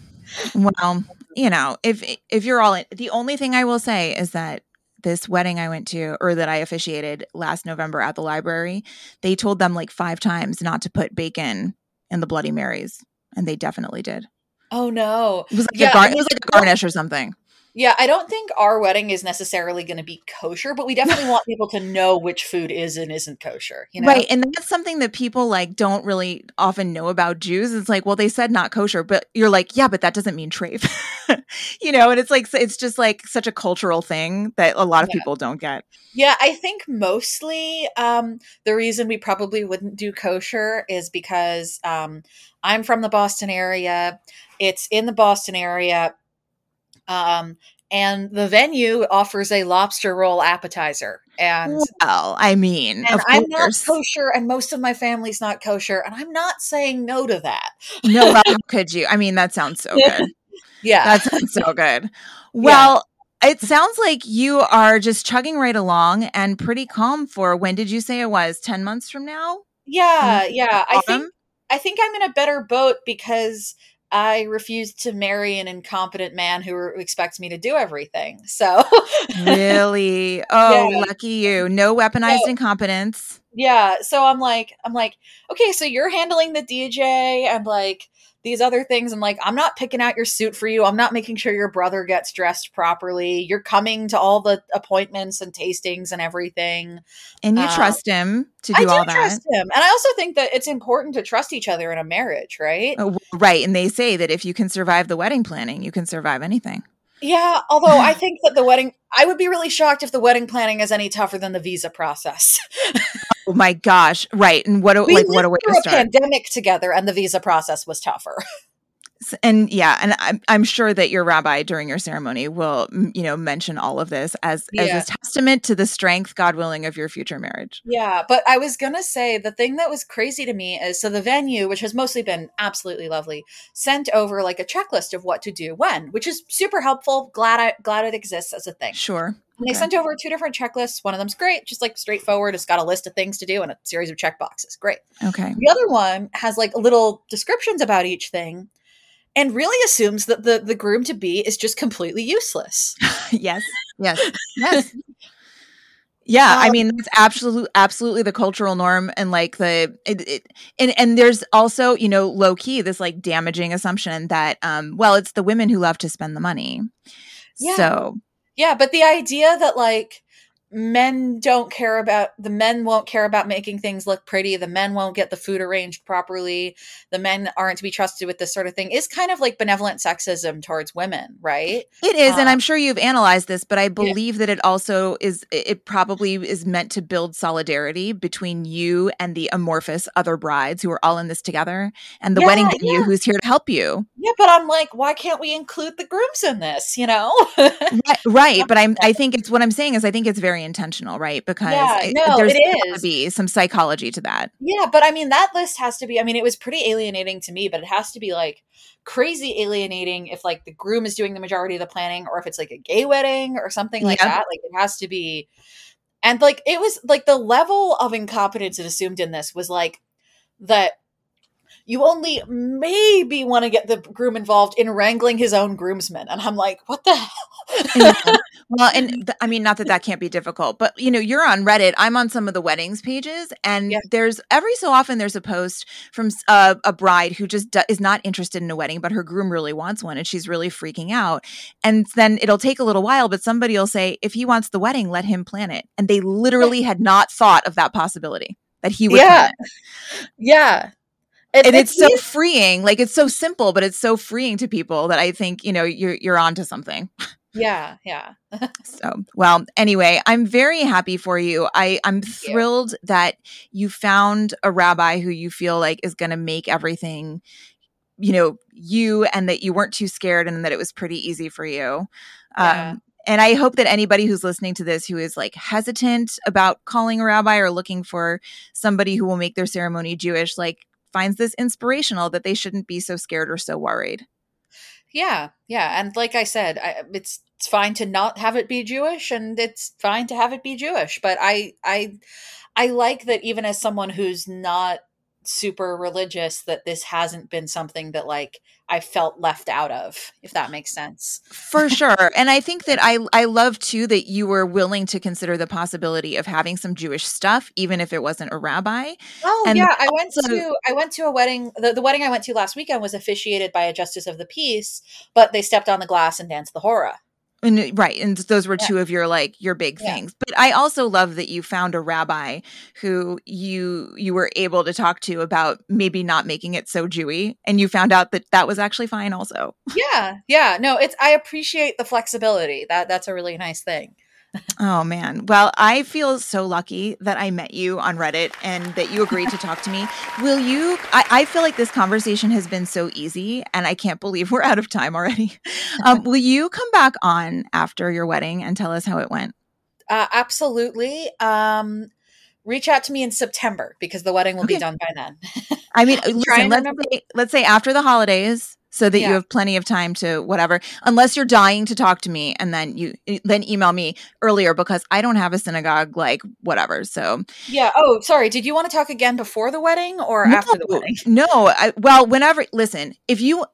Speaker 2: Well, you know, if if you're all in, the only thing I will say is that this wedding I went to or that I officiated last November at the library, they told them like five times not to put bacon in the Bloody Marys, and they definitely did.
Speaker 1: Oh no.
Speaker 2: It was like
Speaker 1: Yeah,
Speaker 2: a gar- it was like a garnish or something.
Speaker 1: Yeah, I don't think our wedding is necessarily going to be kosher, but we definitely want [laughs] people to know which food is and isn't kosher. You know,
Speaker 2: Right. And that's something that people like don't really often know about Jews. It's like, well, they said not kosher, but you're like, yeah, but that doesn't mean treif. [laughs] you know, and it's like it's just like such a cultural thing that a lot of
Speaker 1: Yeah.
Speaker 2: people don't get.
Speaker 1: Yeah, I think mostly um, the reason we probably wouldn't do kosher is because um, I'm from the Boston area. It's in the Boston area. Um, and the venue offers a lobster roll appetizer. And
Speaker 2: Well, I mean,
Speaker 1: and I'm not kosher, and most of my family's not kosher, and I'm not saying no to that.
Speaker 2: no, how could you? I mean, that sounds so good. [laughs]
Speaker 1: Yeah.
Speaker 2: That sounds so good. [laughs] Well, it sounds like you are just chugging right along and pretty calm for when did you say it was? 10 months from now?
Speaker 1: Yeah, yeah. I think I think I'm in a better boat because I refuse to marry an incompetent man who expects me to do everything. So,
Speaker 2: Really? [laughs] Oh,
Speaker 1: Yeah.
Speaker 2: lucky you. No weaponized
Speaker 1: So-
Speaker 2: incompetence.
Speaker 1: yeah, so I'm like I'm like, "Okay, so you're handling the DJ and like these other things. I'm like, I'm not picking out your suit for you. I'm not making sure your brother gets dressed properly. You're coming to all the appointments and tastings and everything.
Speaker 2: And you
Speaker 1: Uh,
Speaker 2: trust him to
Speaker 1: I
Speaker 2: do
Speaker 1: do
Speaker 2: all that.
Speaker 1: trust him. And I also think that it's important to trust each other in a marriage, right?
Speaker 2: Oh, right. And they say that if you can survive the wedding planning, you can survive anything.
Speaker 1: Yeah, although I [sighs] think that the wedding, I would be really shocked if the wedding planning is any tougher than the visa process. [laughs]
Speaker 2: Oh my gosh. Right. And what a,
Speaker 1: we
Speaker 2: like what a way to
Speaker 1: a
Speaker 2: start.
Speaker 1: pandemic together, and the visa process was tougher. [laughs]
Speaker 2: And yeah and I'm, I'm sure that your rabbi during your ceremony will you know mention all of this as
Speaker 1: Yeah.
Speaker 2: as a testament to the strength god willing of your future marriage
Speaker 1: Yeah, but I was gonna say the thing that was crazy to me is so the venue, which has mostly been absolutely lovely, sent over like a checklist of what to do when, which is super helpful. Glad I glad it exists as a thing.
Speaker 2: sure
Speaker 1: they sent over two different checklists. One of them's great, just like straightforward. It's got a list of things to do and a series of check boxes. Great.
Speaker 2: okay
Speaker 1: The other one has like little descriptions about each thing and really assumes that the the groom to be is just completely useless. [laughs]
Speaker 2: yes yes yes [laughs] yeah i
Speaker 1: Um,
Speaker 2: mean that's absolute absolutely the cultural norm and like the it, it, and and there's also you know low key this like damaging assumption that um well it's the women who love to spend the money
Speaker 1: Yeah.
Speaker 2: so
Speaker 1: Yeah, but the idea that like men don't care about the men won't care about making things look pretty, the men won't get the food arranged properly, the men aren't to be trusted with this sort of thing is kind of like benevolent sexism towards women, right?
Speaker 2: It is, and
Speaker 1: Uh,
Speaker 2: I'm sure you've analyzed this, but I believe that it also is. It probably is meant to build solidarity between you and the amorphous other brides who are all in this together, and the wedding
Speaker 1: Yeah,
Speaker 2: venue
Speaker 1: yeah.
Speaker 2: who's here to help you.
Speaker 1: Yeah, but I'm like, why can't we include the grooms in this, you know?
Speaker 2: Right, right. [laughs] But I'm. I think it's what I'm saying is I think it's very very intentional, right? Because
Speaker 1: Yeah,
Speaker 2: I-
Speaker 1: no,
Speaker 2: there's be some psychology to that.
Speaker 1: Yeah, but I mean that list has to be I mean it was pretty alienating to me, but it has to be like crazy alienating if like the groom is doing the majority of the planning or if it's like a gay wedding or something like
Speaker 2: Yep.
Speaker 1: that. Like it has to be and like it was like the level of incompetence it assumed in this was like that you only maybe want to get the groom involved in wrangling his own groomsmen. And I'm like, what the hell? [laughs]
Speaker 2: Yeah. well, and th- I mean, not that that can't be difficult, but you know, you're on Reddit. I'm on some of the weddings pages, and
Speaker 1: Yeah.
Speaker 2: there's every so often there's a post from uh, a bride who just do- is not interested in a wedding, but her groom really wants one, and she's really freaking out. And then it'll take a little while, but somebody will say, if he wants the wedding, let him plan it. And they literally had not thought of that possibility that he would
Speaker 1: Yeah.
Speaker 2: plan it.
Speaker 1: yeah.
Speaker 2: And it's so
Speaker 1: he's-
Speaker 2: freeing. Like it's so simple, but it's so freeing to people that I think you know you're you're onto something.
Speaker 1: Yeah, yeah. [laughs]
Speaker 2: So, well, anyway, I'm very happy for you. I I'm
Speaker 1: you.
Speaker 2: thrilled that you found a rabbi who you feel like is going to make everything you know, you and that you weren't too scared and that it was pretty easy for you.
Speaker 1: Yeah.
Speaker 2: Um and I hope that anybody who's listening to this who is like hesitant about calling a rabbi or looking for somebody who will make their ceremony Jewish like finds this inspirational that they shouldn't be so scared or so worried.
Speaker 1: Yeah, yeah, and like I said, I, it's it's fine to not have it be Jewish, and it's fine to have it be Jewish. But I, I, I like that even as someone who's not super religious, that this hasn't been something that like I felt left out of, if that makes sense.
Speaker 2: For [laughs] sure. And I think that I I love too that you were willing to consider the possibility of having some Jewish stuff even if it wasn't a rabbi.
Speaker 1: Oh
Speaker 2: And
Speaker 1: yeah, I went
Speaker 2: also-
Speaker 1: to I went to a wedding. The, the wedding I went to last weekend was officiated by a justice of the peace, but they stepped on the glass and danced the hora.
Speaker 2: And uh, right, and those were
Speaker 1: Yeah.
Speaker 2: two of your like your big
Speaker 1: Yeah.
Speaker 2: things. But I also love that you found a rabbi who you you were able to talk to about maybe not making it so Jewy and you found out that that was actually fine also.
Speaker 1: Yeah, yeah. No, it's I appreciate the flexibility. That that's a really nice thing.
Speaker 2: Oh man. Well, I feel so lucky that I met you on Reddit and that you agreed to talk to me. Will you? I, I feel like this conversation has been so easy and I can't believe we're out of time already. [laughs] Um, will you come back on after your wedding and tell us how it went?
Speaker 1: Uh, absolutely. Um, reach out to me in September because the wedding will be done by then.
Speaker 2: I mean, [laughs] listen, let's say, let's say after the holidays so that
Speaker 1: Yeah.
Speaker 2: you have plenty of time to whatever, unless you're dying to talk to me and then you then email me earlier because I don't have a synagogue like whatever. So
Speaker 1: yeah. Oh, sorry. Did you want to talk again before the wedding or after the wedding?
Speaker 2: No, I, well, whenever listen, if you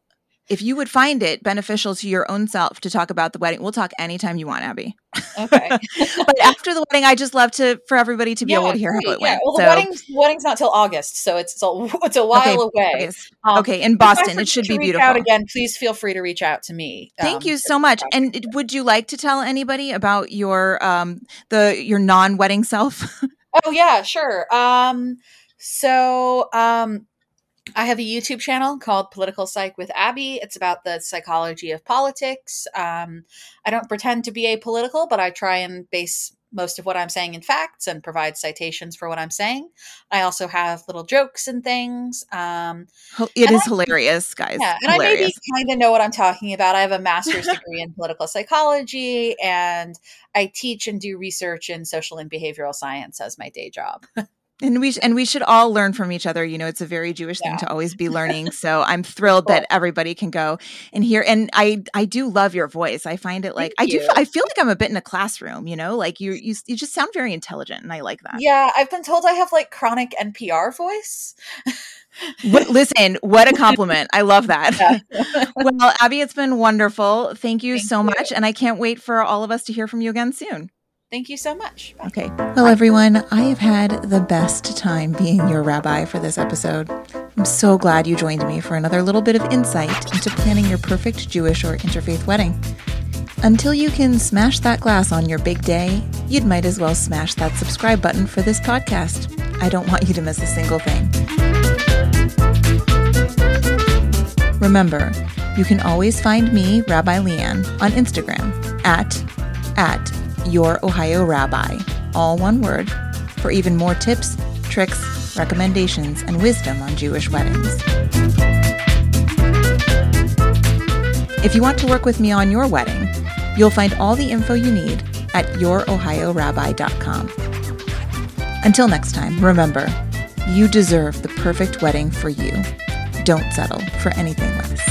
Speaker 2: if you would find it beneficial to your own self to talk about the wedding, we'll talk anytime you want, Abby.
Speaker 1: Okay. [laughs]
Speaker 2: But after the wedding, I just love to for everybody to be able to hear how it went.
Speaker 1: Well, the
Speaker 2: so,
Speaker 1: wedding's wedding's not till August, so it's it's a, [laughs] it's a while away. Um,
Speaker 2: okay, in Boston, it should be
Speaker 1: reach
Speaker 2: beautiful.
Speaker 1: Out again, please feel free to reach out to me.
Speaker 2: Thank
Speaker 1: um,
Speaker 2: you so much. And it- would you like to tell anybody about your um the your non-wedding self? [laughs]
Speaker 1: Oh yeah, sure. Um, so um, I have a YouTube channel called Political Psych with Abby. It's about the psychology of politics. Um, I don't pretend to be apolitical, but I try and base most of what I'm saying in facts and provide citations for what I'm saying. I also have little jokes and things. Um,
Speaker 2: It is
Speaker 1: I-
Speaker 2: hilarious, guys.
Speaker 1: yeah, and I maybe
Speaker 2: hilarious.
Speaker 1: kind of know what I'm talking about. I have a master's degree in political psychology, and I teach and do research in social and behavioral science as my day job. [laughs]
Speaker 2: And we sh- and we should all learn from each other. You know, it's a very Jewish
Speaker 1: Yeah.
Speaker 2: thing to always be [laughs] learning. So I'm thrilled
Speaker 1: Cool.
Speaker 2: that everybody can go and hear. And I I do love your voice. I find it like
Speaker 1: Thank
Speaker 2: I do. I feel like I'm a bit in a classroom. You know, like you you you just sound very intelligent, and I like that.
Speaker 1: Yeah, I've been told I have like chronic NPR voice.
Speaker 2: What, listen, what a compliment! I love that. [laughs]
Speaker 1: Yeah. [laughs]
Speaker 2: well, Abby, it's been wonderful. Thank you
Speaker 1: Thank
Speaker 2: so
Speaker 1: you.
Speaker 2: much, and I can't wait for all of us to hear from you again soon.
Speaker 1: Thank you so much. Bye.
Speaker 2: Okay. Well, everyone, I have had the best time being your rabbi for this episode. I'm so glad you joined me for another little bit of insight into planning your perfect Jewish or interfaith wedding. Until you can smash that glass on your big day, you'd might as well smash that subscribe button for this podcast. I don't want you to miss a single thing. Remember, you can always find me, Rabbi LeighAnn, on Instagram at at your Ohio Rabbi, all one word, for even more tips, tricks, recommendations, and wisdom on Jewish weddings. If you want to work with me on your wedding, you'll find all the info you need at yourohiorabbi.com. Until next time, remember, you deserve the perfect wedding for you. Don't settle for anything less.